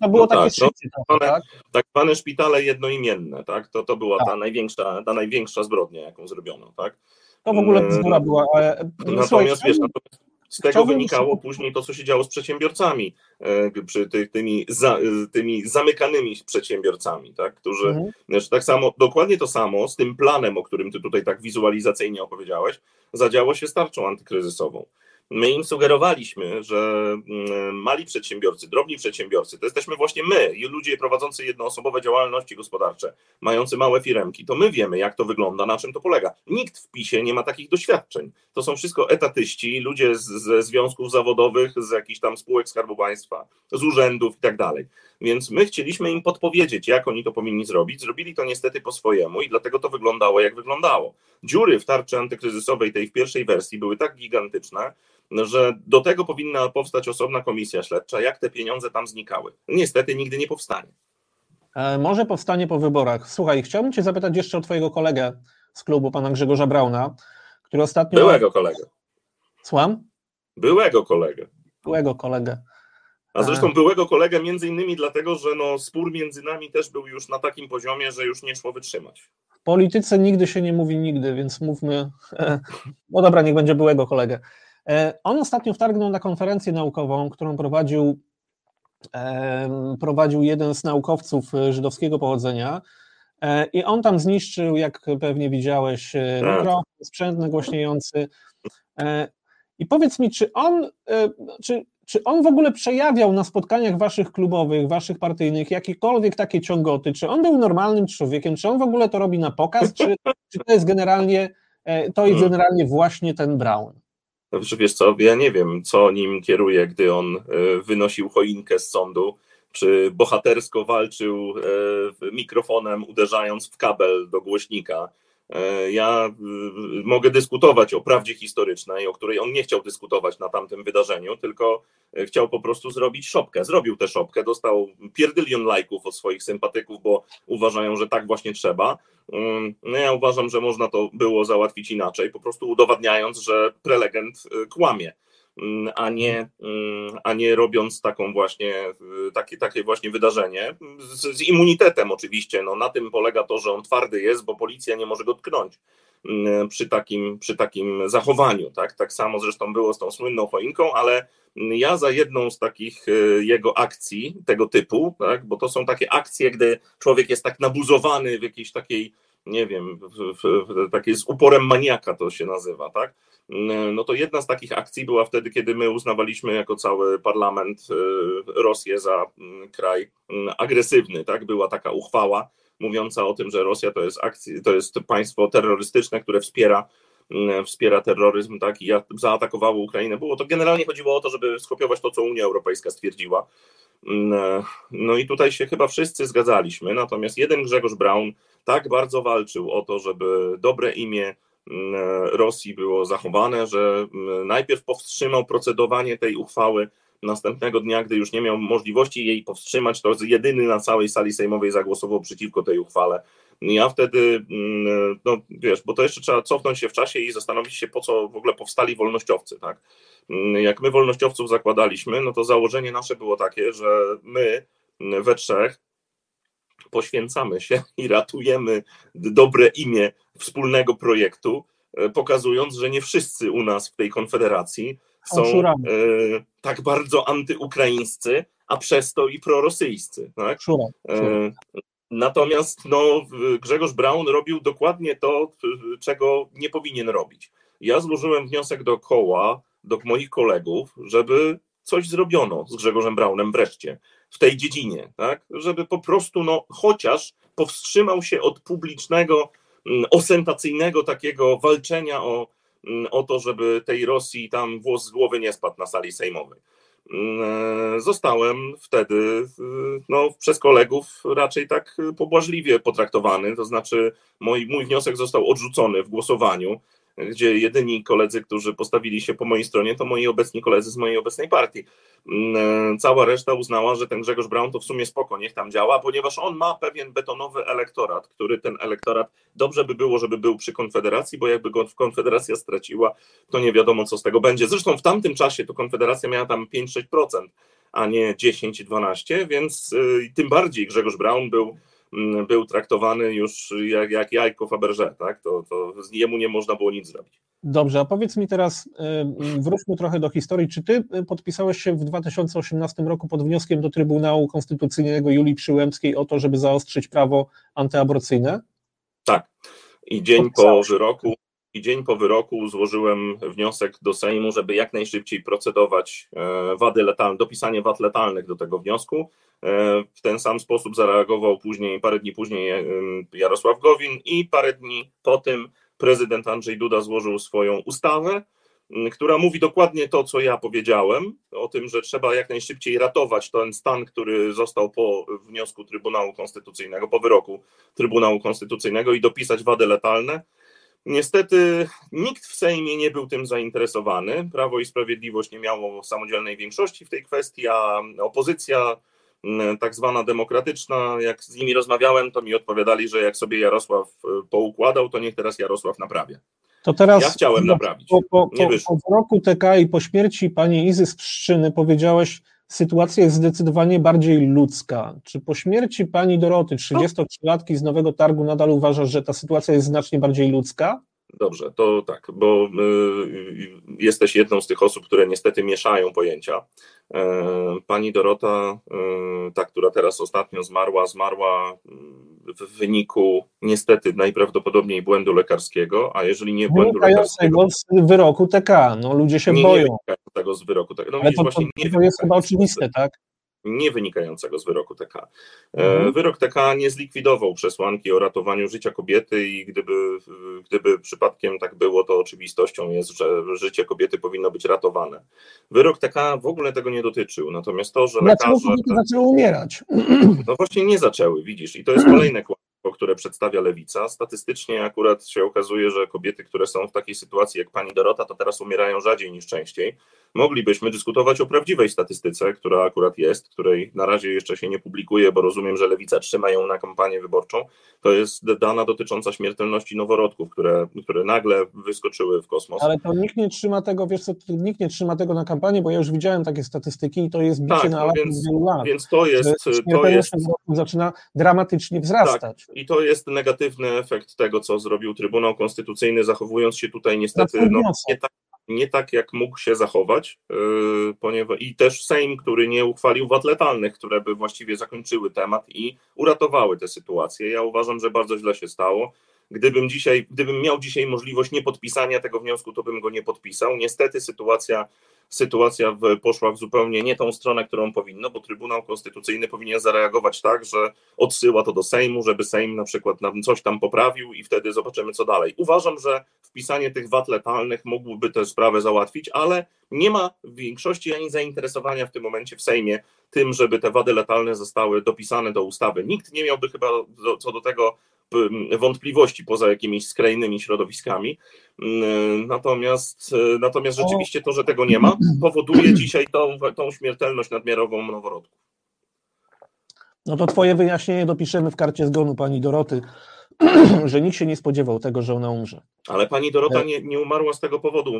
A: to było no takie tak, szybkie,
B: no, tak? tak zwane szpitale jednoimienne, tak? To, to była tak. ta, największa, ta największa zbrodnia, jaką zrobiono, tak?
A: To w ogóle bzdura była. Ale...
B: Natomiast wiesz, z tego wynikało później to, co się działo z przedsiębiorcami, e, przy tymi, za, tymi zamykanymi przedsiębiorcami, tak, którzy, mhm. znaczy tak samo, dokładnie to samo z tym planem, o którym ty tutaj tak wizualizacyjnie opowiedziałeś, zadziało się z tarczą antykryzysową. My im sugerowaliśmy, że mm, mali przedsiębiorcy, drobni przedsiębiorcy, to jesteśmy właśnie my, ludzie prowadzący jednoosobowe działalności gospodarcze, mający małe firemki, to my wiemy, jak to wygląda, na czym to polega. Nikt w PiSie nie ma takich doświadczeń. To są wszystko etatyści, ludzie z, ze związków zawodowych, z jakichś tam spółek Skarbu Państwa, z urzędów i tak dalej. Więc my chcieliśmy im podpowiedzieć, jak oni to powinni zrobić. Zrobili to niestety po swojemu i dlatego to wyglądało, jak wyglądało. Dziury w tarczy antykryzysowej, tej w pierwszej wersji, były tak gigantyczne, że do tego powinna powstać osobna komisja śledcza, jak te pieniądze tam znikały. Niestety nigdy nie powstanie.
A: E, może powstanie po wyborach. Słuchaj, chciałbym Cię zapytać jeszcze o Twojego kolegę z klubu, pana Grzegorza Brauna, który ostatnio.
B: Byłego kolegę.
A: Słucham?
B: Byłego kolegę.
A: Byłego kolegę.
B: A zresztą byłego kolegę między innymi dlatego, że no, spór między nami też był już na takim poziomie, że już nie szło wytrzymać.
A: W polityce nigdy się nie mówi nigdy, więc mówmy. E, no dobra, niech będzie byłego kolegę. E, on ostatnio wtargnął na konferencję naukową, którą prowadził, prowadził jeden z naukowców żydowskiego pochodzenia. E, I on tam zniszczył, jak pewnie widziałeś, tak. mikrofon, sprzęt nagłośniający. I powiedz mi, czy on, czy czy on w ogóle przejawiał na spotkaniach waszych klubowych, waszych partyjnych jakiekolwiek takie ciągoty? Czy on był normalnym człowiekiem? Czy on w ogóle to robi na pokaz? Czy, czy to jest generalnie e, to jest hmm. generalnie właśnie ten Brown?
B: Znaczy, wiesz co, ja nie wiem, co nim kieruje, gdy on e, wynosił choinkę z sądu, czy bohatersko walczył e, mikrofonem, uderzając w kabel do głośnika, ja y, mogę dyskutować o prawdzie historycznej, o której on nie chciał dyskutować na tamtym wydarzeniu, tylko e, chciał po prostu zrobić szopkę. Zrobił tę szopkę, dostał pierdylion lajków od swoich sympatyków, bo uważają, że tak właśnie trzeba. Mm, no ja uważam, że można to było załatwić inaczej, po prostu udowadniając, że prelegent kłamie. A nie, a nie robiąc taką właśnie, takie, takie właśnie wydarzenie. Z, z, immunitetem oczywiście, no, na tym polega to, że on twardy jest, bo policja nie może go tknąć mm, przy takim, przy takim zachowaniu. Tak? tak samo zresztą było z tą słynną choinką, ale ja za jedną z takich y, jego akcji tego typu, tak? bo to są takie akcje, gdy człowiek jest tak nabuzowany w jakiejś takiej nie wiem, w, w, w, z uporem maniaka to się nazywa, tak? No to jedna z takich akcji była wtedy, kiedy my uznawaliśmy jako cały parlament Rosję za kraj agresywny, tak? Była taka uchwała mówiąca o tym, że Rosja to jest akcji, to jest państwo terrorystyczne, które wspiera Mm, wspiera terroryzm, tak, i zaatakowało Ukrainę. Było to generalnie chodziło o to, żeby skopiować to, co Unia Europejska stwierdziła. Mm, no i tutaj się chyba wszyscy zgadzaliśmy, natomiast jeden Grzegorz Braun tak bardzo walczył o to, żeby dobre imię mm, Rosji było zachowane, że najpierw powstrzymał procedowanie tej uchwały następnego dnia, gdy już nie miał możliwości jej powstrzymać, to jedyny na całej sali sejmowej zagłosował przeciwko tej uchwale. Ja wtedy, mm, no wiesz, bo to jeszcze trzeba cofnąć się w czasie i zastanowić się, po co w ogóle powstali wolnościowcy, tak? Mm, jak my wolnościowców zakładaliśmy, no to założenie nasze było takie, że my we trzech poświęcamy się i ratujemy dobre imię wspólnego projektu, e, pokazując, że nie wszyscy u nas w tej konfederacji są e, tak bardzo antyukraińscy, a przez to i prorosyjscy. Tak? E, natomiast no, Grzegorz Braun robił dokładnie to, czego nie powinien robić. Ja złożyłem wniosek do koła, do moich kolegów, żeby coś zrobiono z Grzegorzem Braunem wreszcie w tej dziedzinie, tak? żeby po prostu no, chociaż powstrzymał się od publicznego, mm, osentacyjnego takiego walczenia o Mm, o to, żeby tej Rosji tam włos z głowy nie spadł na sali sejmowej. Mm, e, zostałem wtedy no, przez kolegów raczej tak pobłażliwie potraktowany, to znaczy mój, mój wniosek został odrzucony w głosowaniu gdzie jedyni koledzy, którzy postawili się po mojej stronie, to moi obecni koledzy z mojej obecnej partii. Mm, e, cała reszta uznała, że ten Grzegorz Braun to w sumie spoko, niech tam działa, ponieważ on ma pewien betonowy elektorat, który ten elektorat dobrze by było, żeby był przy Konfederacji, bo jakby go Konfederacja straciła, to nie wiadomo, co z tego będzie. Zresztą w tamtym czasie to Konfederacja miała tam 5-6%, a nie 10-12%, więc yy, tym bardziej Grzegorz Braun był był traktowany już jak, jak jajko Faberże, tak? To, to jemu nie można było nic zrobić.
A: Dobrze, a powiedz mi teraz, y, wróćmy trochę do historii. Czy ty podpisałeś się w 2018 roku pod wnioskiem do Trybunału Konstytucyjnego Julii Przyłębskiej o to, żeby zaostrzyć prawo antyaborcyjne?
B: Tak. I dzień po wyroku i dzień po wyroku złożyłem wniosek do Sejmu, żeby jak najszybciej procedować e, wady letalne, dopisanie wad letalnych do tego wniosku. E, w ten sam sposób zareagował później, parę dni później e, Jarosław Gowin i parę dni po tym prezydent Andrzej Duda złożył swoją ustawę, która mówi dokładnie to, co ja powiedziałem, o tym, że trzeba jak najszybciej ratować ten stan, który został po wniosku Trybunału Konstytucyjnego, po wyroku Trybunału Konstytucyjnego i dopisać wady letalne. Niestety nikt w Sejmie nie był tym zainteresowany. Prawo i Sprawiedliwość nie miało samodzielnej większości w tej kwestii, a opozycja mm, tak zwana demokratyczna, jak z nimi rozmawiałem, to mi odpowiadali, że jak sobie Jarosław e, poukładał, to niech teraz Jarosław naprawia.
A: To teraz
B: ja chciałem naprawić.
A: Po, po, po, po roku TK i po śmierci pani Izy z Pszczyny powiedziałeś, sytuacja jest zdecydowanie bardziej ludzka. Czy po śmierci pani Doroty, 33-latki z Nowego Targu, nadal uważasz, że ta sytuacja jest znacznie bardziej ludzka?
B: Dobrze, to tak, bo y, jesteś jedną z tych osób, które niestety mieszają pojęcia. E, pani Dorota, y, ta, która teraz ostatnio zmarła, zmarła w wyniku niestety najprawdopodobniej błędu lekarskiego, a jeżeli nie błędu lekarskiego...
A: z wyroku TK, no ludzie się
B: nie,
A: boją.
B: Nie tego z wyroku TK. No,
A: Ale to, to, to jest chyba oczywiste, tak?
B: Nie wynikającego z wyroku TK. E, mhm. Wyrok TK nie zlikwidował przesłanki o ratowaniu życia kobiety i gdyby, gdyby przypadkiem tak było, to oczywistością jest, że życie kobiety powinno być ratowane. Wyrok TK w ogóle tego nie dotyczył, natomiast to, że
A: Dlaczego lekarze... kobiety zaczęły umierać? [clears throat]
B: No właśnie nie zaczęły, widzisz, i to jest kolejne kłamstwo które przedstawia lewica. Statystycznie akurat się okazuje, że kobiety, które są w takiej sytuacji jak pani Dorota, to teraz umierają rzadziej niż częściej. Moglibyśmy dyskutować o prawdziwej statystyce, która akurat jest, której na razie jeszcze się nie publikuje, bo rozumiem, że lewica trzyma ją na kampanię wyborczą. To jest dana dotycząca śmiertelności noworodków, które, które nagle wyskoczyły w kosmos.
A: Ale to nikt nie trzyma tego, wiesz co, nikt nie trzyma tego na kampanię, bo ja już widziałem takie statystyki i to jest bicie tak, na no
B: więc, wielu lat. Więc to jest...
A: To jest zaczyna dramatycznie wzrastać.
B: Tak, i to jest negatywny efekt tego, co zrobił Trybunał Konstytucyjny, zachowując się tutaj niestety no, nie, tak, nie tak, jak mógł się zachować, yy, ponieważ i też Sejm, który nie uchwalił wad letalnych, które by właściwie zakończyły temat i uratowały tę sytuację. Ja uważam, że bardzo źle się stało. Gdybym dzisiaj, gdybym miał dzisiaj możliwość niepodpisania tego wniosku, to bym go nie podpisał. Niestety sytuacja sytuacja w, poszła w zupełnie nie tą stronę, którą powinno, bo Trybunał Konstytucyjny powinien zareagować tak, że odsyła to do Sejmu, żeby Sejm na przykład nam coś tam poprawił i wtedy zobaczymy, co dalej. Uważam, że wpisanie tych wad letalnych mógłby tę sprawę załatwić, ale nie ma w większości ani zainteresowania w tym momencie w Sejmie tym, żeby te wady letalne zostały dopisane do ustawy. Nikt nie miałby chyba co do tego wątpliwości poza jakimiś skrajnymi środowiskami. Natomiast, natomiast rzeczywiście to, że tego nie ma, [clears throat] powoduje dzisiaj tą, tą śmiertelność nadmiarową noworodków.
A: No to twoje wyjaśnienie dopiszemy w karcie zgonu pani Doroty, [clears throat] że nikt się nie spodziewał tego, że ona umrze.
B: Ale pani Dorota nie, nie umarła z tego powodu.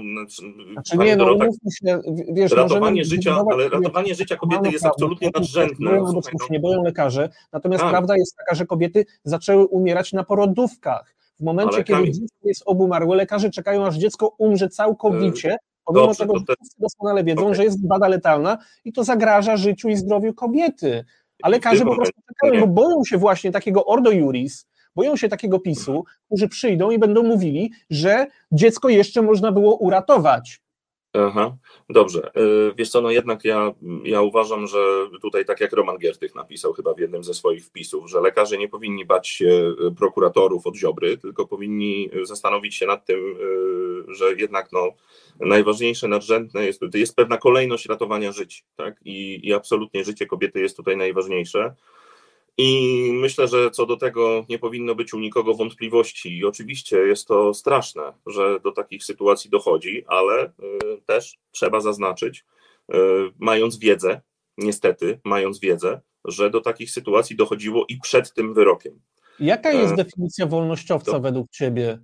A: Znaczy, pani nie, no, Dorota, się, wiesz,
B: ratowanie życia, ale ratowanie życia kobiety jest absolutnie nadrzędne.
A: Nie boją lekarze, natomiast tak. prawda jest taka, że kobiety zaczęły umierać na porodówkach. W momencie, ale kiedy dziecko jest obumarłe, lekarze czekają, aż dziecko umrze całkowicie, pomimo Dobrze, tego, że te... doskonale wiedzą, okay. że jest bada letalna i to zagraża życiu i zdrowiu kobiety. A lekarze po prostu czekają, bo boją się właśnie takiego ordo juris, boją się takiego PiSu, którzy przyjdą i będą mówili, że dziecko jeszcze można było uratować.
B: Aha, dobrze. E, wiesz co, no jednak ja, ja uważam, że tutaj tak jak Roman Giertych napisał chyba w jednym ze swoich wpisów, że lekarze nie powinni bać się prokuratorów od Ziobry, tylko powinni zastanowić się nad tym, e, że jednak no, najważniejsze, nadrzędne jest, jest pewna kolejność ratowania życia, tak? I, I absolutnie życie kobiety jest tutaj najważniejsze. I myślę, że co do tego nie powinno być u nikogo wątpliwości. I oczywiście jest to straszne, że do takich sytuacji dochodzi, ale y, też trzeba zaznaczyć, y, mając wiedzę, niestety, mając wiedzę, że do takich sytuacji dochodziło i przed tym wyrokiem.
A: Jaka jest e, definicja wolnościowca to... według Ciebie?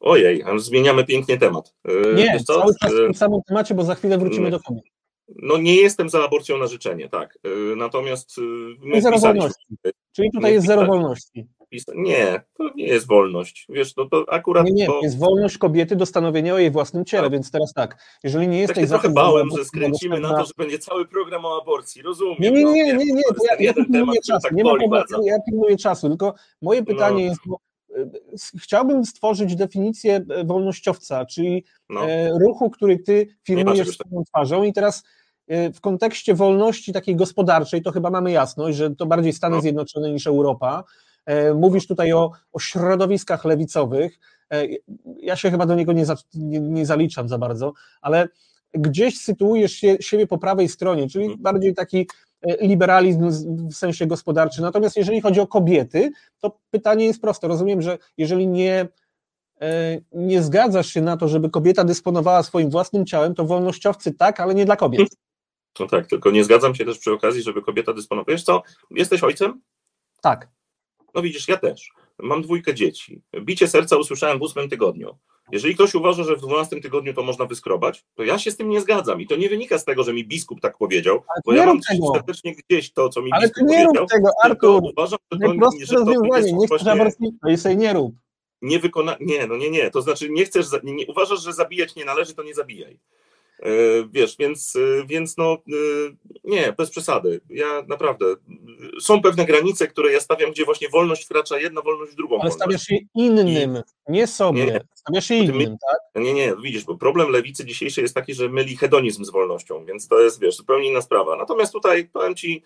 B: Ojej, zmieniamy pięknie temat.
A: E, nie, cały czas w tym samym temacie, bo za chwilę wrócimy do kobiet.
B: No nie jestem za aborcją na życzenie, tak. Y, natomiast y,
A: my zero wolności. Czyli tutaj jest zero wolności.
B: Nie, to nie jest wolność. Wiesz, no to akurat.
A: Nie, nie,
B: to...
A: jest wolność kobiety do stanowienia o jej własnym ciele, tak. więc teraz tak. Jeżeli nie jesteś tak
B: za trochę bałem, że skręcimy na to, że będzie cały program o aborcji. Rozumiem.
A: Nie, nie, nie, nie, nie. nie. Ja, ja pilnuję czasu. Tak nie ma problemu, ja pilnuję czasu, tylko moje no. pytanie no. jest, bo chciałbym stworzyć definicję wolnościowca, czyli no. ruchu, który ty firmujesz swoją twarzą i teraz Y, w kontekście wolności takiej gospodarczej, to chyba mamy jasność, że to bardziej Stany no. Zjednoczone niż Europa. E, mówisz tutaj o, o środowiskach lewicowych. E, ja się chyba do niego nie, za, nie, nie zaliczam za bardzo, ale gdzieś sytuujesz się, siebie po prawej stronie, czyli mhm. bardziej taki e, liberalizm w sensie gospodarczym. Natomiast jeżeli chodzi o kobiety, to pytanie jest proste. Rozumiem, że jeżeli nie, nie zgadzasz się na to, żeby kobieta dysponowała swoim własnym ciałem, to wolnościowcy tak, ale nie dla kobiet.
B: No tak, tylko nie zgadzam się też przy okazji, żeby kobieta dysponowała. Wiesz co, jesteś ojcem?
A: Tak.
B: No widzisz, ja też. Mam dwójkę dzieci. Bicie serca usłyszałem w ósmym tygodniu. Jeżeli ktoś uważa, że w dwunastym tygodniu to można wyskrobać, to ja się z tym nie zgadzam. I to nie wynika z tego, że mi biskup tak powiedział, bo ja mam serdecznie gdzieś to, co mi
A: Ale
B: biskup
A: nie
B: powiedział.
A: Rób tego, Artur. Uważam, że to, nie, że to jest nie i sobie nie rób.
B: Nie wykona... Nie, no nie, nie. To znaczy nie chcesz, nie, nie, uważasz, że zabijać nie należy, to nie zabijaj. E, wiesz, więc, e, więc no e, nie, bez przesady. Ja naprawdę, są pewne granice, które ja stawiam, gdzie właśnie wolność wkracza jedna, wolność w drugą.
A: Ale stawiasz je innym, I... nie sobie, nie, stawiasz je innym, my... tak?
B: Nie, nie, widzisz, bo problem lewicy dzisiejszej jest taki, że myli hedonizm z wolnością, więc to jest, wiesz, zupełnie inna sprawa. Natomiast tutaj powiem Ci,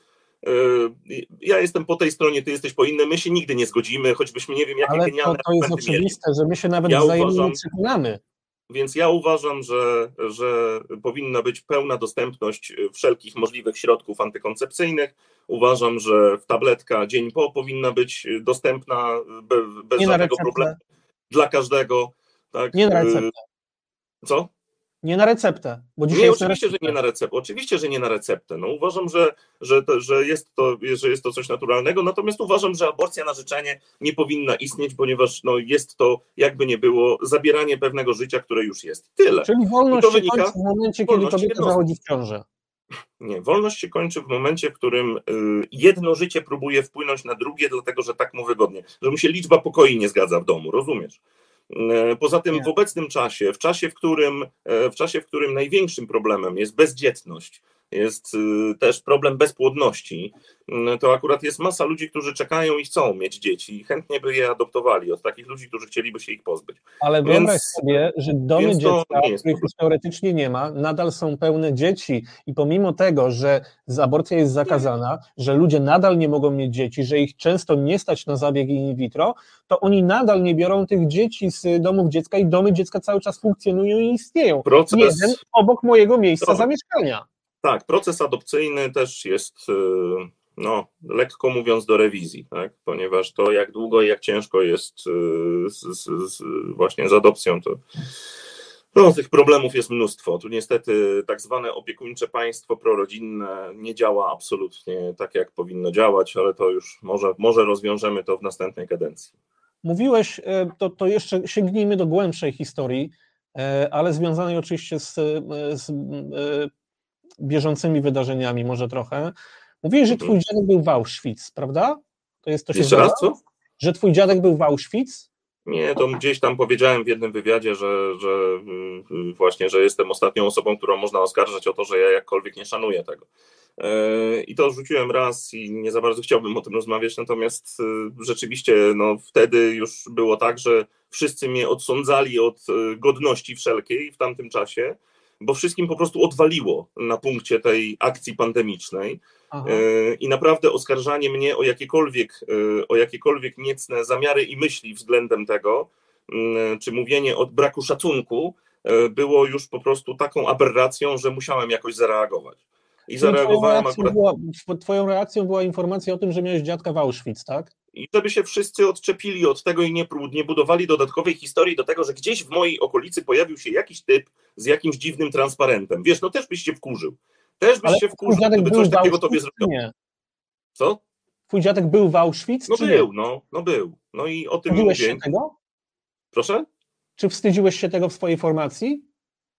B: ja jestem po tej stronie, ty jesteś po innej, my się nigdy nie zgodzimy, choćbyśmy nie wiem, jakie
A: Ale
B: genialne
A: to, to jest oczywiste, mieli. że my się nawet ja wzajemnie uważam, przekonamy.
B: Więc ja uważam, że, że powinna być pełna dostępność wszelkich możliwych środków antykoncepcyjnych. Uważam, że w tabletka dzień po powinna być dostępna bez, bez żadnego problemu dla każdego. Tak?
A: Nie na receptę.
B: Co?
A: Nie na receptę. Bo dzisiaj
B: nie, oczywiście, że nie na receptę. Oczywiście, że nie na receptę. No, uważam, że, że, to, że, jest to, że jest to coś naturalnego, natomiast uważam, że aborcja na życzenie nie powinna istnieć, ponieważ no, jest to, jakby nie było, zabieranie pewnego życia, które już jest. Tyle.
A: Czyli wolność to wynika, się w momencie, kiedy kobieta zachodzi w ciążę.
B: Nie, wolność się kończy w momencie, w którym y, jedno życie próbuje wpłynąć na drugie, dlatego że tak mu wygodnie, że mu się liczba pokoi nie zgadza w domu, rozumiesz? E, poza tym w obecnym czasie, w czasie, w którym, e, w czasie, w którym największym problemem jest bezdzietność, jest y, też problem bezpłodności, y, to akurat jest masa ludzi, którzy czekają i chcą mieć dzieci i chętnie by je adoptowali od takich ludzi, którzy chcieliby się ich pozbyć.
A: Ale więc, wyobraź sobie, że domy dziecka, których już teoretycznie nie ma, nadal są pełne dzieci i pomimo tego, że aborcja jest zakazana, że ludzie nadal nie mogą mieć dzieci, że ich często nie stać na zabieg in vitro, to oni nadal nie biorą tych dzieci z domów dziecka i domy dziecka cały czas funkcjonują i istnieją. Proces... Jeden obok mojego miejsca zamieszkania.
B: Tak, proces adopcyjny też jest, y, no, lekko mówiąc, do rewizji, tak? ponieważ to, jak długo i jak ciężko jest y, z, z, z, właśnie z adopcją, to no, tych problemów jest mnóstwo. Tu niestety tak zwane opiekuńcze państwo prorodzinne nie działa absolutnie tak, jak powinno działać, ale to już może, może rozwiążemy to w następnej kadencji.
A: Mówiłeś, e, to, to jeszcze sięgnijmy do głębszej historii, ale związanej oczywiście z, z bieżącymi wydarzeniami może trochę. Mówiłeś, że twój mhm. dziadek był w Auschwitz, prawda?
B: To jest to się Jeszcze raz, co?
A: Że twój dziadek był w Auschwitz?
B: Nie, to gdzieś tam powiedziałem w jednym wywiadzie, że, że y, właśnie, że jestem ostatnią osobą, którą można oskarżać o to, że ja jakkolwiek nie szanuję tego. E, I to rzuciłem raz i nie za bardzo chciałbym o tym rozmawiać, natomiast y, rzeczywiście no, wtedy już było tak, że wszyscy mnie odsądzali od y, godności wszelkiej w tamtym czasie bo wszystkim po prostu odwaliło na punkcie tej akcji pandemicznej. Aha. E, I naprawdę oskarżanie mnie o jakiekolwiek, e, o jakiekolwiek niecne zamiary i myśli względem tego, czy mówienie o braku szacunku, e, było już po prostu taką aberracją, że musiałem jakoś zareagować.
A: I zareagowałem twoją akurat. Była, twoją reakcją była informacja o tym, że miałeś dziadka w Auschwitz, tak?
B: I żeby się wszyscy odczepili od tego i nie, nie budowali dodatkowej historii do tego, że gdzieś w mojej okolicy pojawił się jakiś typ z jakimś dziwnym transparentem. Wiesz, no też byś się wkurzył. Też byś Ale się wkurzył, gdyby coś takiego tobie zrobił. Nie. Co?
A: Twój dziadek był w Auschwitz?
B: No był, nie? no, no był. No i o tym
A: Wstydziłeś mówię. się tego?
B: Proszę?
A: Czy wstydziłeś się tego w swojej formacji?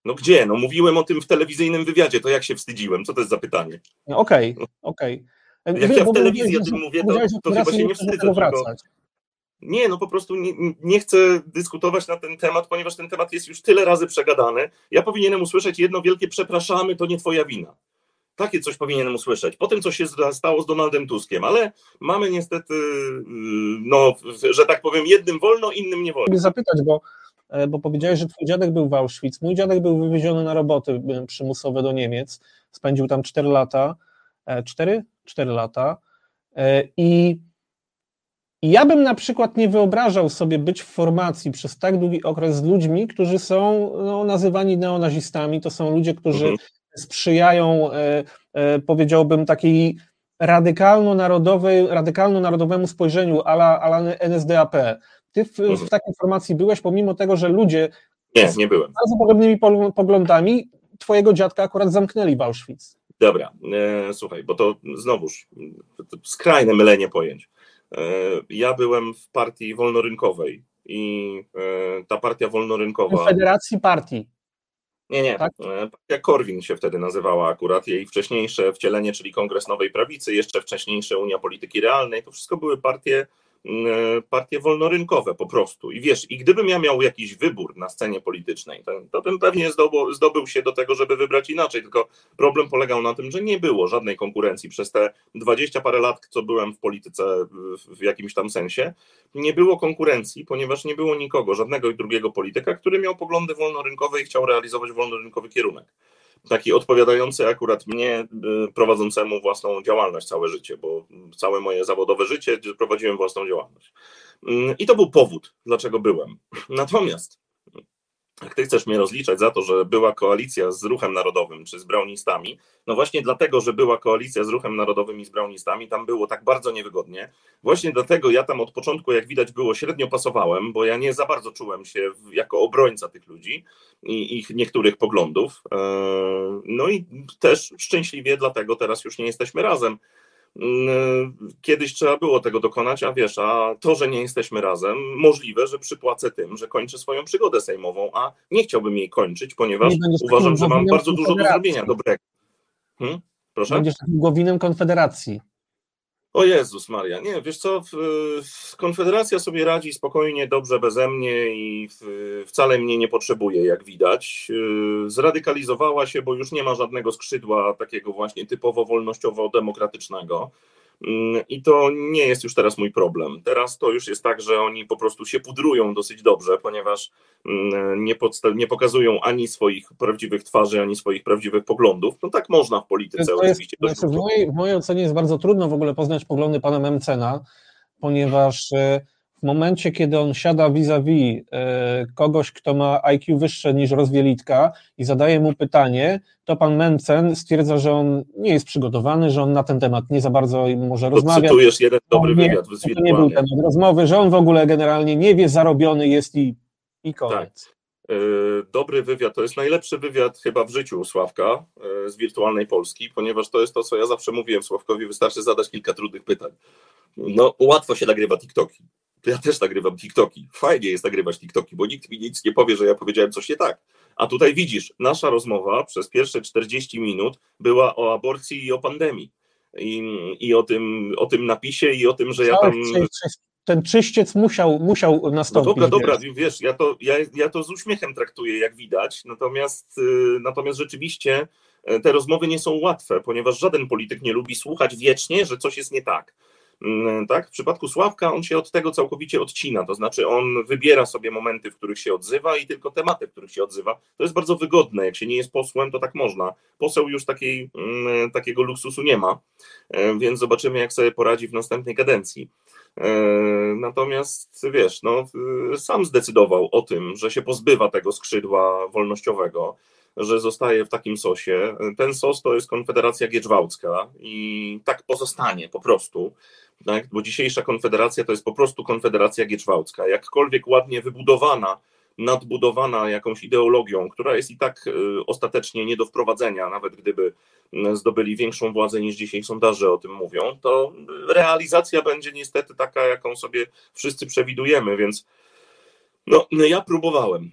B: No gdzie? No mówiłem o tym w telewizyjnym wywiadzie, to jak się wstydziłem? Co to jest za pytanie?
A: Okej, okay, okej. Okay.
B: Jak ja w telewizji o tym mówię, to, to chyba się nie wstydzę. Tylko... Nie, no po prostu nie, nie, chcę dyskutować na ten temat, ponieważ ten temat jest już tyle razy przegadany. Ja powinienem usłyszeć jedno wielkie przepraszamy, to nie twoja wina. Takie coś powinienem usłyszeć. Po tym, co się stało z Donaldem Tuskiem, ale mamy niestety, y, no, że tak powiem, jednym wolno, innym nie wolno.
A: zapytać, bo, e, bo powiedziałeś, że twój dziadek był w Auschwitz. Mój dziadek był wywieziony na roboty przymusowe do Niemiec. Spędził tam 4 lata. 4? E, 4 lata. E, I, I ja bym na przykład nie wyobrażał sobie być w formacji przez tak długi okres z ludźmi, którzy są no, nazywani neonazistami. To są ludzie, którzy mhm. sprzyjają, e, powiedziałbym, takiej radykalno-narodowej, radykalno-narodowemu spojrzeniu ala, ala NSDAP. Ty w, mhm. w takiej formacji byłeś, pomimo tego, że ludzie
B: nie, nie byłem.
A: z bardzo podobnymi poglądami twojego dziadka akurat zamknęli w Auschwitz.
B: Dobra, e, słuchaj, bo to znowuż skrajne mylenie pojęć. E, ja byłem w partii wolnorynkowej i e, ta partia wolnorynkowa.
A: Federacji Partii.
B: Nie, nie. Tak? E, partia Korwin się wtedy nazywała akurat. Jej wcześniejsze wcielenie, czyli Kongres Nowej Prawicy, jeszcze wcześniejsze Unia Polityki Realnej, to wszystko były partie partie wolnorynkowe po prostu. I wiesz, i gdybym ja miał jakiś wybór na scenie politycznej, to, to bym pewnie zdobył, zdobył się do tego, żeby wybrać inaczej, tylko problem polegał na tym, że nie było żadnej konkurencji przez te dwadzieścia parę lat, co byłem w polityce w, w jakimś tam sensie. Nie było konkurencji, ponieważ nie było nikogo, żadnego i drugiego polityka, który miał poglądy wolnorynkowe i chciał realizować wolnorynkowy kierunek taki odpowiadający akurat mnie, y, prowadzącemu własną działalność całe życie, bo całe moje zawodowe życie prowadziłem własną działalność. Mm, I to był powód, dlaczego byłem. [laughs] Natomiast jak ty chcesz mnie rozliczać za to, że była koalicja z Ruchem Narodowym czy z Brownistami, no właśnie dlatego, że była koalicja z Ruchem Narodowym i z Brownistami, tam było tak bardzo niewygodnie. Właśnie dlatego ja tam od początku, jak widać, było średnio pasowałem, bo ja nie za bardzo czułem się jako obrońca tych ludzi i ich niektórych poglądów. E, no i też szczęśliwie dlatego teraz już nie jesteśmy razem kiedyś trzeba było tego dokonać, a wiesz, a to, że nie jesteśmy razem, możliwe, że przypłacę tym, że kończę swoją przygodę sejmową, a nie chciałbym jej kończyć, ponieważ uważam, że mam bardzo dużo do zrobienia dobrego.
A: Hmm? Proszę? Będziesz głowinem Konfederacji.
B: O Jezus Maria, nie, wiesz co, Konfederacja sobie radzi spokojnie, dobrze beze mnie i wcale mnie nie potrzebuje, jak widać. Y, zradykalizowała się, bo już nie ma żadnego skrzydła takiego właśnie typowo wolnościowo-demokratycznego. Mm, I to nie jest już teraz mój problem. Teraz to już jest tak, że oni po prostu się pudrują dosyć dobrze, ponieważ mm, nie, nie pokazują ani swoich prawdziwych twarzy, ani swoich prawdziwych poglądów. No tak można w polityce to oczywiście.
A: Jest, w, mojej, w mojej ocenie jest bardzo trudno w ogóle poznać poglądy pana Memcena, ponieważ y, w momencie, kiedy on siada vis-a-vis -vis kogoś, kto ma IQ wyższe niż rozwielitka i zadaje mu pytanie, to pan Mencen stwierdza, że on nie jest przygotowany, że on na ten temat nie za bardzo może to rozmawiać.
B: Cytujesz jeden dobry nie, wywiad
A: z To nie był temat rozmowy, że on w ogóle generalnie nie wie, zarobiony jest i, i koniec. Tak.
B: E, dobry wywiad, to jest najlepszy wywiad chyba w życiu Sławka e, z wirtualnej Polski, ponieważ to jest to, co ja zawsze mówiłem Sławkowi, wystarczy zadać kilka trudnych pytań. No, łatwo się nagrywa TikToki to ja też nagrywam TikToki. Fajnie jest nagrywać TikToki, bo nikt mi nic nie powie, że ja powiedziałem coś nie tak. A tutaj widzisz, nasza rozmowa przez pierwsze 40 minut była o aborcji i o pandemii. I, i o, tym, o tym napisie, i o tym, że ja tam.
A: Ten czyściec musiał, musiał nastąpić.
B: No dobra, dobra, wiesz, ja to, ja, ja to z uśmiechem traktuję, jak widać. Natomiast, y, natomiast rzeczywiście y, te rozmowy nie są łatwe, ponieważ żaden polityk nie lubi słuchać wiecznie, że coś jest nie tak. Mm, tak? W przypadku Sławka on się od tego całkowicie odcina, to znaczy on wybiera sobie momenty, w których się odzywa i tylko tematy, w których się odzywa. To jest bardzo wygodne, jak się nie jest posłem, to tak można. Poseł już takiej, mm, takiego luksusu nie ma, e, więc zobaczymy, jak sobie poradzi w następnej kadencji. E, natomiast wiesz, no, sam zdecydował o tym, że się pozbywa tego skrzydła wolnościowego że zostaje w takim sosie. Ten sos to jest Konfederacja Giedrzwałcka i tak pozostanie po prostu, tak? bo dzisiejsza Konfederacja to jest po prostu Konfederacja Giedrzwałcka. Jakkolwiek ładnie wybudowana, nadbudowana jakąś ideologią, która jest i tak y, ostatecznie nie do wprowadzenia, nawet gdyby y, zdobyli większą władzę niż dzisiaj sondaże o tym mówią, to realizacja będzie niestety taka, jaką sobie wszyscy przewidujemy, więc no, ja próbowałem.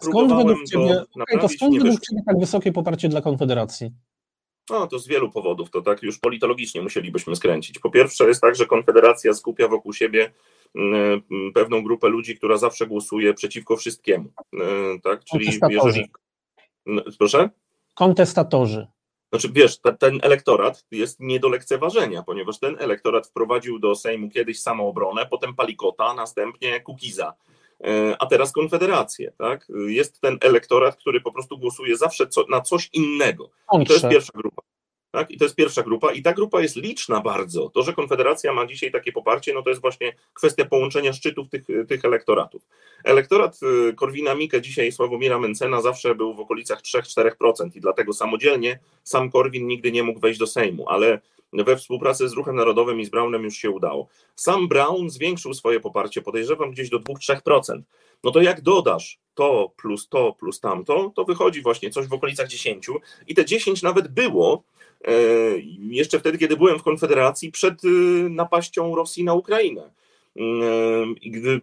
A: Skąd według Ciebie, okay, to skąd według Ciebie tak wysokie poparcie dla Konfederacji?
B: No, to z wielu powodów, to tak już politologicznie musielibyśmy skręcić. Po pierwsze jest tak, że Konfederacja skupia wokół siebie mm, pewną grupę ludzi, która zawsze głosuje przeciwko wszystkiemu. Mm, tak? Czyli jeżeli. Proszę?
A: Kontestatorzy.
B: Znaczy, wiesz, ten elektorat jest nie do lekceważenia, ponieważ ten elektorat wprowadził do Sejmu kiedyś samoobronę, potem Palikota, następnie Kukiza. E, a teraz Konfederację. Tak? Jest ten elektorat, który po prostu głosuje zawsze co, na coś innego. I to jest pierwsza grupa. Tak? I to jest pierwsza grupa, i ta grupa jest liczna bardzo. To, że Konfederacja ma dzisiaj takie poparcie, no to jest właśnie kwestia połączenia szczytów tych, tych elektoratów. Elektorat y, Korwina Mikke, dzisiaj Sławomira Mencena, zawsze był w okolicach 3-4% i dlatego samodzielnie sam Korwin nigdy nie mógł wejść do Sejmu, ale we współpracy z Ruchem Narodowym i z Brownem już się udało. Sam Brown zwiększył swoje poparcie, podejrzewam gdzieś do 2-3%. No to jak dodasz to plus to plus tamto, to wychodzi właśnie coś w okolicach 10 i te 10 nawet było e, jeszcze wtedy, kiedy byłem w Konfederacji przed y, napaścią Rosji na Ukrainę gdy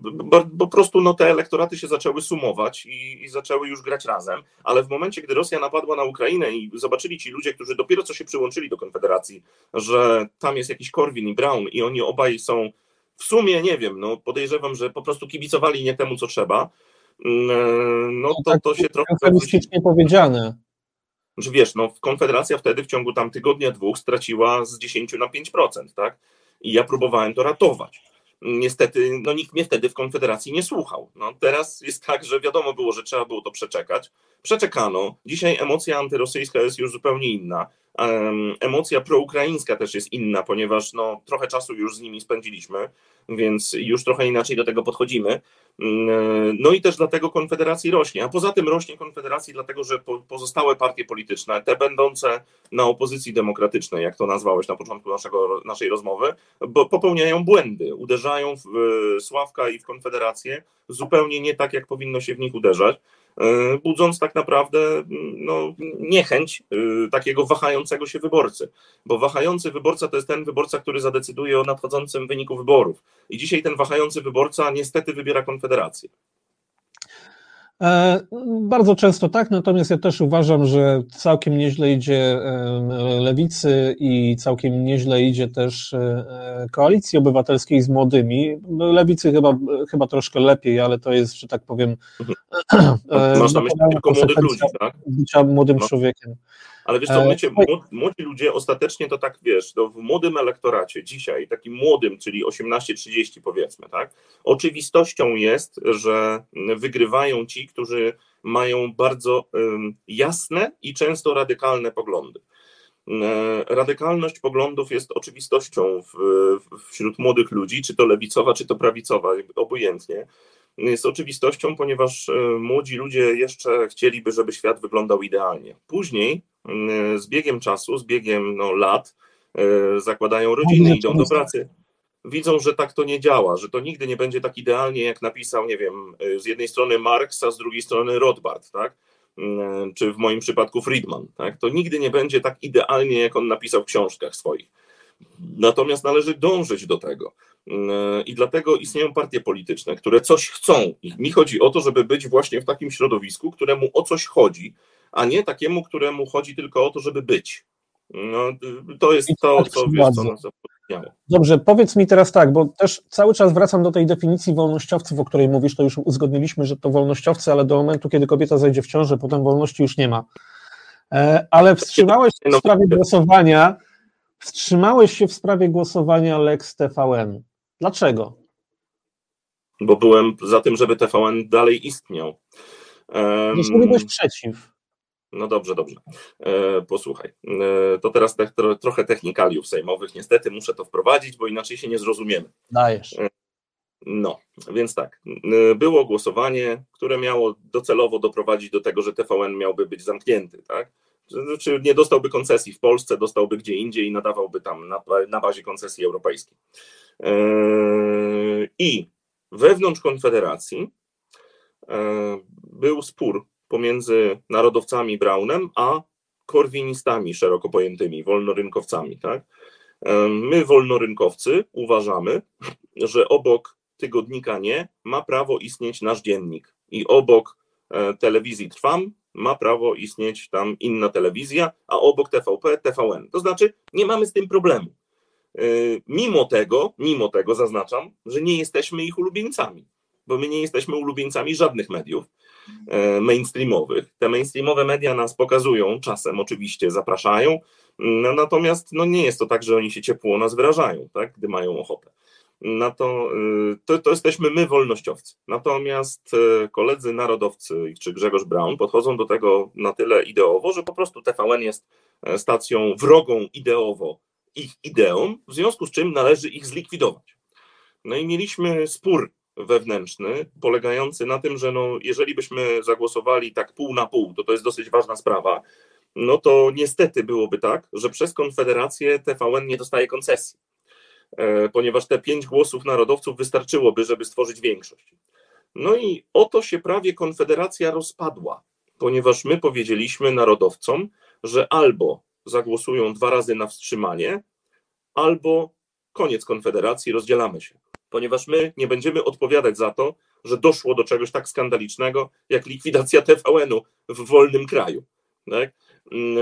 B: po prostu no, te elektoraty się zaczęły sumować i, i, zaczęły już grać razem, ale w momencie, gdy Rosja napadła na Ukrainę i zobaczyli ci ludzie, którzy dopiero co się przyłączyli do Konfederacji, że tam jest jakiś Korwin i Brown i oni obaj są w sumie, nie wiem, no podejrzewam, że po prostu kibicowali nie temu, co trzeba, no to,
A: tak,
B: to się trochę...
A: Eufemistycznie powiedziane.
B: Że wiesz, no Konfederacja wtedy w ciągu tam tygodnia, dwóch straciła z 10 na 5%, tak? I ja próbowałem to ratować niestety no, nikt mnie wtedy w Konfederacji nie słuchał. No, teraz jest tak, że wiadomo było, że trzeba było to przeczekać. Przeczekano. Dzisiaj emocja antyrosyjska jest już zupełnie inna. Emocja proukraińska też jest inna, ponieważ no, trochę czasu już z nimi spędziliśmy, więc już trochę inaczej do tego podchodzimy. Mm, no i też dlatego Konfederacji rośnie. A poza tym rośnie Konfederacji dlatego, że pozostałe partie polityczne, te będące na opozycji demokratycznej, jak to nazwałeś na początku naszego, naszej rozmowy, popełniają błędy, uderzają w Sławka i w Konfederację zupełnie nie tak, jak powinno się w nich uderzać. E, budząc tak naprawdę no, niechęć e, takiego wahającego się wyborcy. Bo wahający wyborca to jest ten wyborca, który zadecyduje o nadchodzącym wyniku wyborów. I dzisiaj ten wahający wyborca niestety wybiera Konfederację.
A: E, bardzo często tak, natomiast ja też uważam, że całkiem nieźle idzie lewicy i całkiem nieźle idzie też e, koalicji obywatelskiej z młodymi. Lewicy chyba, chyba troszkę lepiej, ale to jest, że tak powiem.
B: Mhm. Masz na myśli tylko młodych ludzi, tak?
A: Bycia młodym no. człowiekiem.
B: Ale wiesz co, mycie, młodzi ludzie ostatecznie to tak, wiesz, to w młodym elektoracie dzisiaj, takim młodym, czyli 18-30 powiedzmy, tak, oczywistością jest, że wygrywają ci, którzy mają bardzo jasne i często radykalne poglądy. E, radykalność poglądów jest oczywistością w, wśród młodych ludzi, czy to lewicowa, czy to prawicowa, obojętnie. Jest oczywistością, ponieważ e, młodzi ludzie jeszcze chcieliby, żeby świat wyglądał idealnie. Później z biegiem czasu, z biegiem no, lat e, zakładają rodziny, idą do pracy. Widzą, że tak to nie działa, że to nigdy nie będzie tak idealnie, jak napisał, nie wiem, e, z jednej strony Marx, a z drugiej strony Rothbard, tak? Czy w moim przypadku Friedman, tak? To nigdy nie będzie tak idealnie, jak on napisał w książkach swoich. Natomiast należy dążyć do tego. I dlatego istnieją partie polityczne, które coś chcą. I mi chodzi o to, żeby być właśnie w takim środowisku, któremu o coś chodzi, a nie takiemu, któremu chodzi tylko o to, żeby być. No, to jest to, co, wiesz, co nas.
A: Dobrze, powiedz mi teraz tak, bo też cały czas wracam do tej definicji wolnościowców, o której mówisz, to już uzgodniliśmy, że to wolnościowcy, ale do momentu, kiedy kobieta zajdzie w ciążę, potem wolności już nie ma. E, ale wstrzymałeś się w no, sprawie głosowania, wstrzymałeś się w sprawie głosowania Lex TVN. Dlaczego?
B: Bo byłem za tym, żeby TVN dalej istniał.
A: Jeśli byłeś przeciw.
B: No dobrze, dobrze. E, posłuchaj. E, to teraz te, tro, trochę technikaliów sejmowych. Niestety muszę to wprowadzić, bo inaczej się nie zrozumiemy.
A: Dajesz. E,
B: no, więc tak. Było głosowanie, które miało docelowo doprowadzić do tego, że TVN miałby być zamknięty, tak? Znaczy nie dostałby koncesji w Polsce, dostałby gdzie indziej i nadawałby tam na, na bazie koncesji europejskiej. I wewnątrz Konfederacji był spór pomiędzy narodowcami Braunem a korwinistami szeroko pojętymi, wolnorynkowcami. Tak? My, wolnorynkowcy, uważamy, że obok tygodnika nie ma prawo istnieć nasz dziennik i obok e, telewizji Trwam ma prawo istnieć tam inna telewizja, a obok TVP TVN. To znaczy, nie mamy z tym problemu. E, mimo tego, mimo tego zaznaczam, że nie jesteśmy ich ulubieńcami, bo my nie jesteśmy ulubieńcami żadnych mediów mainstreamowych. Te mainstreamowe media nas pokazują, czasem oczywiście zapraszają, no, natomiast no, nie jest to tak, że oni się ciepło nas wyrażają, tak, gdy mają ochotę. Na to, y, to, to jesteśmy my, wolnościowcy. Natomiast e, koledzy narodowcy, czy Grzegorz Braun, podchodzą do tego na tyle ideowo, że po prostu TVN jest e, stacją wrogą ideowo ich ideą, w związku z czym należy ich zlikwidować. No i mieliśmy spór wewnętrzny, polegający na tym, że no, jeżeli byśmy zagłosowali tak pół na pół, to to jest dosyć ważna sprawa, no to niestety byłoby tak, że przez Konfederację TVN nie dostaje koncesji, e, ponieważ te pięć głosów narodowców wystarczyłoby, żeby stworzyć większość. No i oto się prawie Konfederacja rozpadła, ponieważ my powiedzieliśmy narodowcom, że albo zagłosują dwa razy na wstrzymanie, albo koniec Konfederacji, rozdzielamy się ponieważ my nie będziemy odpowiadać za to, że doszło do czegoś tak skandalicznego, jak likwidacja TVN-u w wolnym kraju. Tak? Mm,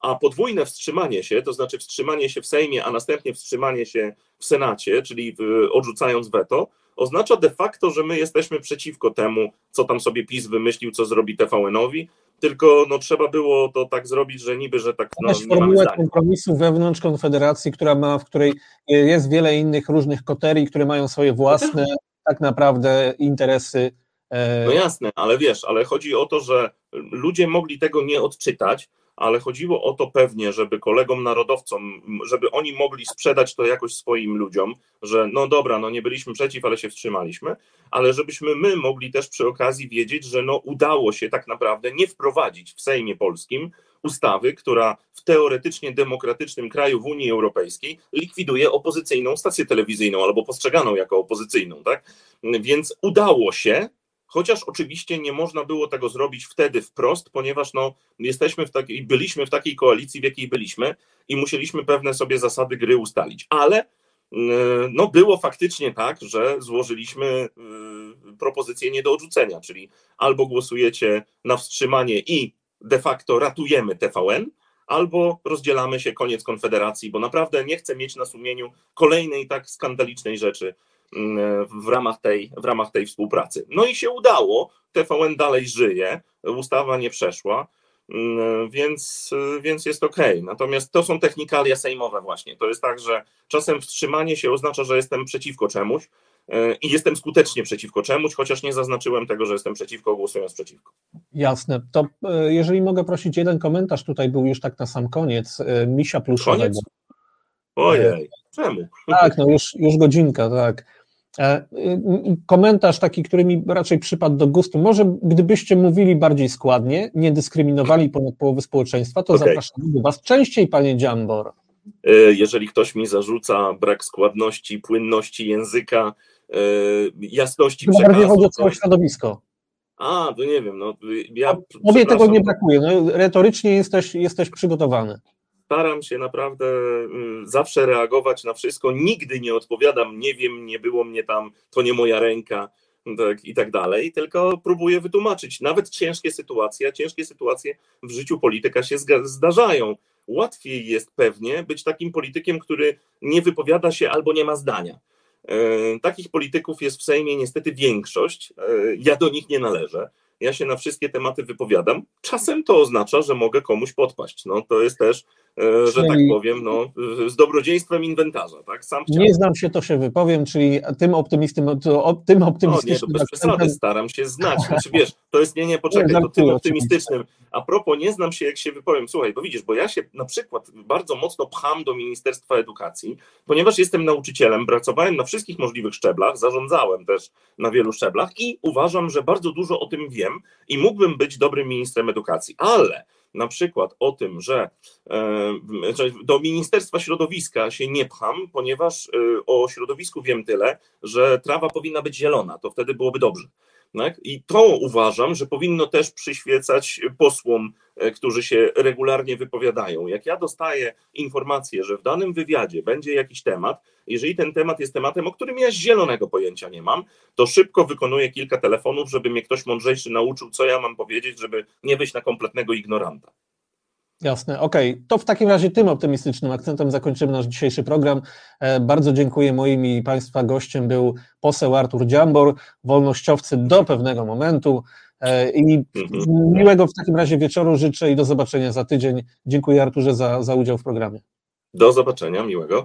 B: a podwójne wstrzymanie się, to znaczy wstrzymanie się w Sejmie, a następnie wstrzymanie się w Senacie, czyli odrzucając weto, oznacza de facto, że my jesteśmy przeciwko temu, co tam sobie PiS wymyślił, co zrobi TVN-owi, tylko no, trzeba było to tak zrobić, że niby, że tak no,
A: nie formułę kompromisu wewnątrz Konfederacji, która ma, w której jest wiele innych różnych koterii, które mają swoje własne tak naprawdę interesy.
B: E, no jasne, ale wiesz, ale chodzi o to, że ludzie mogli tego nie odczytać, ale chodziło o to pewnie, żeby kolegom narodowcom, żeby oni mogli sprzedać to jakoś swoim ludziom, że no dobra, no nie byliśmy przeciw, ale się wstrzymaliśmy, ale żebyśmy my mogli też przy okazji wiedzieć, że no udało się tak naprawdę nie wprowadzić w Sejmie Polskim ustawy, która w teoretycznie demokratycznym kraju w Unii Europejskiej likwiduje opozycyjną stację telewizyjną albo postrzeganą jako opozycyjną, tak? Więc udało się, chociaż oczywiście nie można było tego zrobić wtedy wprost, ponieważ no, jesteśmy w takiej, byliśmy w takiej koalicji, w jakiej byliśmy i musieliśmy pewne sobie zasady gry ustalić. Ale mm, no, było faktycznie tak, że złożyliśmy propozycję nie do odrzucenia, czyli albo głosujecie na wstrzymanie i de facto ratujemy TVN, albo rozdzielamy się, koniec Konfederacji, bo naprawdę nie chcę mieć na sumieniu kolejnej tak skandalicznej rzeczy w ramach tej, w ramach tej współpracy. No i się udało, TVN dalej żyje, ustawa nie przeszła, mm, więc, więc jest ok. Natomiast to są technikalia sejmowe właśnie. To jest tak, że czasem wstrzymanie się oznacza, że jestem przeciwko czemuś, i jestem skutecznie przeciwko czemuś, chociaż nie zaznaczyłem tego, że jestem przeciwko, głosując przeciwko.
A: Jasne. To jeżeli mogę prosić, jeden komentarz tutaj był już tak na sam koniec, Misia Pluszowego. Koniec?
B: Ojej, czemu?
A: Tak, no już, już godzinka, tak. E, komentarz taki, który mi raczej przypadł do gustu. Może gdybyście mówili bardziej składnie, nie dyskryminowali ponad połowy społeczeństwa, to okay. zapraszam do Was częściej, panie Dziambor.
B: Jeżeli ktoś mi zarzuca brak składności, płynności języka, E, jasności
A: Chyba przekazu. bardziej chodzi o całe środowisko.
B: A, to nie wiem, no ja...
A: Tobie tego nie brakuje, no, retorycznie jesteś, jesteś przygotowany.
B: Staram się naprawdę y, zawsze reagować na wszystko, nigdy nie odpowiadam, nie wiem, nie było mnie tam, to nie moja ręka, tak, i tak dalej, tylko próbuję wytłumaczyć. Nawet ciężkie sytuacje, ciężkie sytuacje w życiu polityka się zdarzają. Łatwiej jest pewnie być takim politykiem, który nie wypowiada się albo nie ma zdania. E, takich polityków jest w Sejmie niestety większość. E, ja do nich nie należę. Ja się na wszystkie tematy wypowiadam. Czasem to oznacza, że mogę komuś podpaść. No, to jest też E, że tak powiem, no, z dobrodziejstwem inwentarza. Tak?
A: Sam Nie znam się, to się wypowiem, czyli tym optymistycznym, to, tym optymistycznym.
B: No nie, to bez przesady, staram się znać. [laughs] Znaczy, wiesz, to jest, nie, nie, poczekaj, to tym optymistycznym. A propos, nie znam się, jak się wypowiem. Słuchaj, bo widzisz, bo ja się na przykład bardzo mocno pcham do Ministerstwa Edukacji, ponieważ jestem nauczycielem, pracowałem na wszystkich możliwych szczeblach, zarządzałem też na wielu szczeblach i uważam, że bardzo dużo o tym wiem i mógłbym być dobrym ministrem edukacji, ale na przykład o tym, że e, do Ministerstwa Środowiska się nie pcham, ponieważ e, o środowisku wiem tyle, że trawa powinna być zielona, to wtedy byłoby dobrze. Tak? I to uważam, że powinno też przyświecać posłom, e, którzy się regularnie wypowiadają. Jak ja dostaję informację, że w danym wywiadzie będzie jakiś temat, jeżeli ten temat jest tematem, o którym ja zielonego pojęcia nie mam, to szybko wykonuję kilka telefonów, żeby mnie ktoś mądrzejszy nauczył, co ja mam powiedzieć, żeby nie wyjść na kompletnego ignoranta.
A: Jasne, okej. Okay. To w takim razie tym optymistycznym akcentem zakończymy nasz dzisiejszy program. E, bardzo dziękuję. Moim i Państwa gościem był poseł Artur Dziambor, wolnościowcy do pewnego momentu. E, I mhm. miłego w takim razie wieczoru życzę i do zobaczenia za tydzień. Dziękuję Arturze za, za udział w programie.
B: Do zobaczenia, miłego.